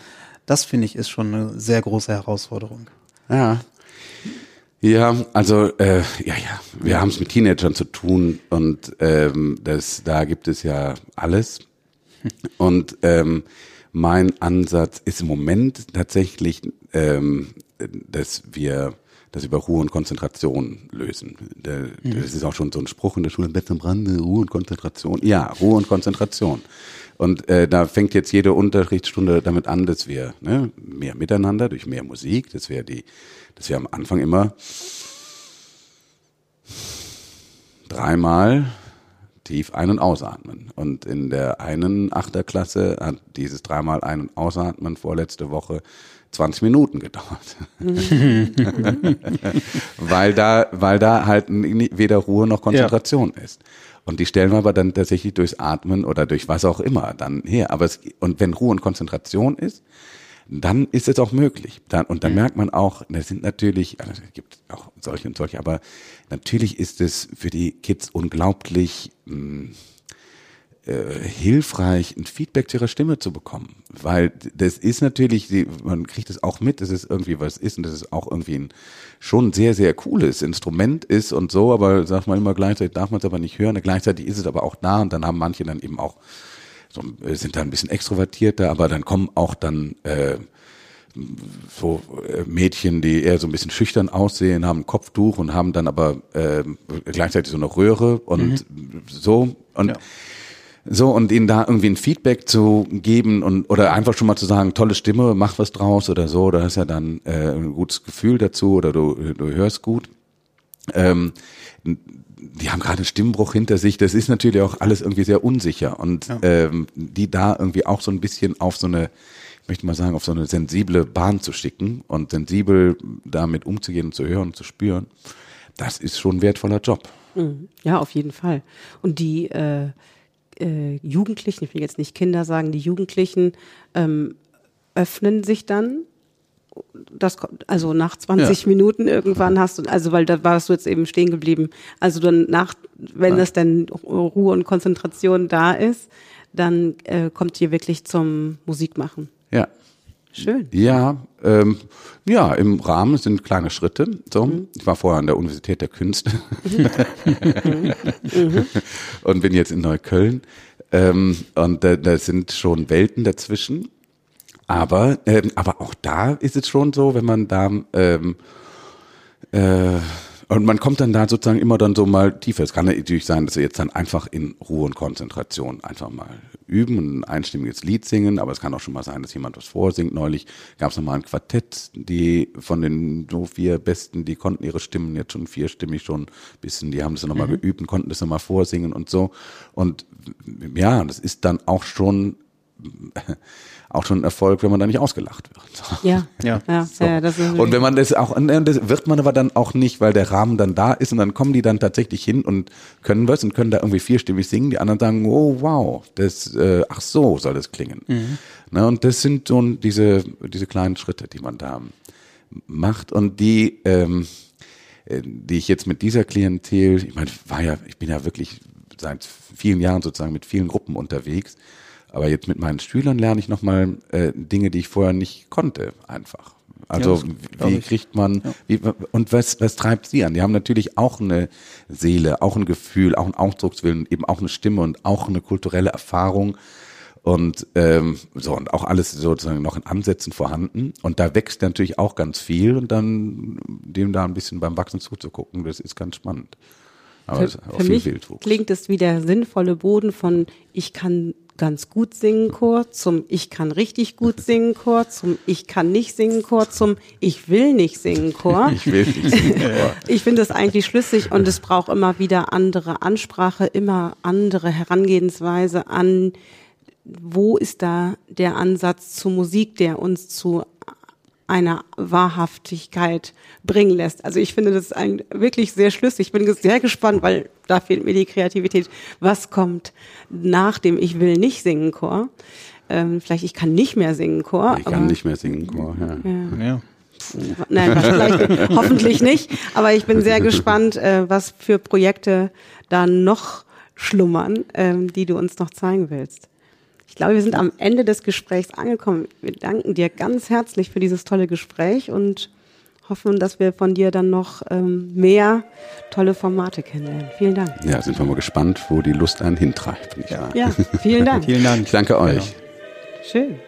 das finde ich ist schon eine sehr große Herausforderung. Ja. Ja, also äh, ja, ja, wir haben es mit Teenagern zu tun und ähm, das, da gibt es ja alles. <laughs> Und ähm, mein Ansatz ist im Moment tatsächlich, ähm, dass wir das über Ruhe und Konzentration lösen. Der, Das ist auch schon so ein Spruch in der Schule, Bett am Rande, Ruhe und Konzentration. Ja, Ruhe und Konzentration. Und äh, da fängt jetzt jede Unterrichtsstunde damit an, dass wir ne, mehr miteinander durch mehr Musik, dass wir die, dass wir am Anfang immer dreimal tief ein- und ausatmen. Und in der einen Achterklasse hat dieses dreimal ein- und ausatmen vorletzte Woche 20 Minuten gedauert. <laughs> weil da, weil da halt weder Ruhe noch Konzentration ist. Und die stellen wir aber dann tatsächlich durchs Atmen oder durch was auch immer dann her. Aber es, und wenn Ruhe und Konzentration ist, dann ist es auch möglich. Dann, und dann merkt man auch, das sind natürlich, also es gibt auch solche und solche, aber natürlich ist es für die Kids unglaublich mh, äh, hilfreich, ein Feedback zu ihrer Stimme zu bekommen. Weil das ist natürlich, man kriegt es auch mit, dass es irgendwie was ist und dass es auch irgendwie ein schon sehr, sehr cooles Instrument ist und so, aber sagt man immer gleichzeitig, darf man es aber nicht hören. Gleichzeitig ist es aber auch da und dann haben manche dann eben auch so, äh, sind da ein bisschen extrovertierter, aber dann kommen auch dann äh, so äh, Mädchen, die eher so ein bisschen schüchtern aussehen, haben ein Kopftuch und haben dann aber äh, gleichzeitig so eine Röhre und so und so und ihnen da irgendwie ein Feedback zu geben und oder einfach schon mal zu sagen, tolle Stimme, mach was draus oder so, da hast ja dann äh, ein gutes Gefühl dazu oder du, du hörst gut. Ähm, die haben gerade einen Stimmbruch hinter sich. Das ist natürlich auch alles irgendwie sehr unsicher und ähm, die da irgendwie auch so ein bisschen auf so eine, ich möchte mal sagen, auf so eine sensible Bahn zu schicken und sensibel damit umzugehen und zu hören und zu spüren, das ist schon ein wertvoller Job. Ja, auf jeden Fall. Und die äh, äh, Jugendlichen, ich will jetzt nicht Kinder sagen, die Jugendlichen ähm, öffnen sich dann. Das kommt, also nach 20 Ja. Minuten irgendwann hast du, also weil da warst du jetzt eben stehen geblieben. Also dann nach, wenn das dann Ruhe und Konzentration da ist, dann äh, kommt ihr wirklich zum Musikmachen. Ja. Schön. Ja, ähm, ja, im Rahmen sind kleine Schritte. So, ich war vorher an der Universität der Künste <laughs> und bin jetzt in Neukölln. Ähm, und da, da sind schon Welten dazwischen. Aber, ähm, aber auch da ist es schon so, wenn man da ähm, äh, und man kommt dann da sozusagen immer dann so mal tiefer. Es kann natürlich sein, dass wir jetzt dann einfach in Ruhe und Konzentration einfach mal üben und ein einstimmiges Lied singen, aber es kann auch schon mal sein, dass jemand was vorsingt. Neulich gab es noch mal ein Quartett, die von den so vier Besten, die konnten ihre Stimmen jetzt schon vierstimmig schon ein bisschen, die haben das noch mal geübt und konnten das noch mal vorsingen und so. Und ja, das ist dann auch schon auch schon ein Erfolg, wenn man da nicht ausgelacht wird. <laughs> Ja, Ja. ja, So. ja das ist und wenn man das auch, und das wird man aber dann auch nicht, weil der Rahmen dann da ist und dann kommen die dann tatsächlich hin und können was und können da irgendwie vierstimmig singen. Die anderen sagen, oh wow, das, äh, ach so soll das klingen. Na, und das sind so diese, diese kleinen Schritte, die man da macht und die, ähm, äh, die ich jetzt mit dieser Klientel, ich meine, war ja, ich bin ja wirklich seit vielen Jahren sozusagen mit vielen Gruppen unterwegs, aber jetzt mit meinen Schülern lerne ich nochmal äh, Dinge, die ich vorher nicht konnte, einfach. Also glaub wie kriegt man, wie, und was, was treibt sie an? Die haben natürlich auch eine Seele, auch ein Gefühl, auch einen Ausdruckswillen, eben auch eine Stimme und auch eine kulturelle Erfahrung und ähm, so und auch alles sozusagen noch in Ansätzen vorhanden und da wächst natürlich auch ganz viel und dann dem da ein bisschen beim Wachsen zuzugucken, das ist ganz spannend. Aber es Für, ist auch für viel mich Wildwuchs. klingt es wie der sinnvolle Boden von ich kann ganz gut singen Chor zum ich kann richtig gut singen Chor zum ich kann nicht singen Chor zum ich will nicht singen Chor. Ich will nicht singen, <laughs> aber Ich finde es eigentlich schlüssig und es braucht immer wieder andere Ansprache, immer andere Herangehensweise an, wo ist da der Ansatz zur Musik, der uns zu einer Wahrhaftigkeit bringen lässt. Also ich finde das ein, wirklich sehr schlüssig. Ich bin sehr gespannt, weil da fehlt mir die Kreativität. Was kommt nach dem Ich will nicht singen Chor? Ähm, vielleicht ich kann nicht mehr singen Chor. ich kann nicht mehr singen. Chor, ja. Ja. Nein, vielleicht, <laughs> hoffentlich nicht. Aber ich bin sehr gespannt, äh, was für Projekte da noch schlummern, ähm, die du uns noch zeigen willst. Ich glaube, wir sind am Ende des Gesprächs angekommen. Wir danken dir ganz herzlich für dieses tolle Gespräch und hoffen, dass wir von dir dann noch ähm, mehr tolle Formate kennenlernen. Vielen Dank. ja, sind wir mal gespannt, wo die Lust einen hintreibt. Wahr? Ja, <laughs> vielen Dank. Vielen Dank. Ich danke euch. Schön.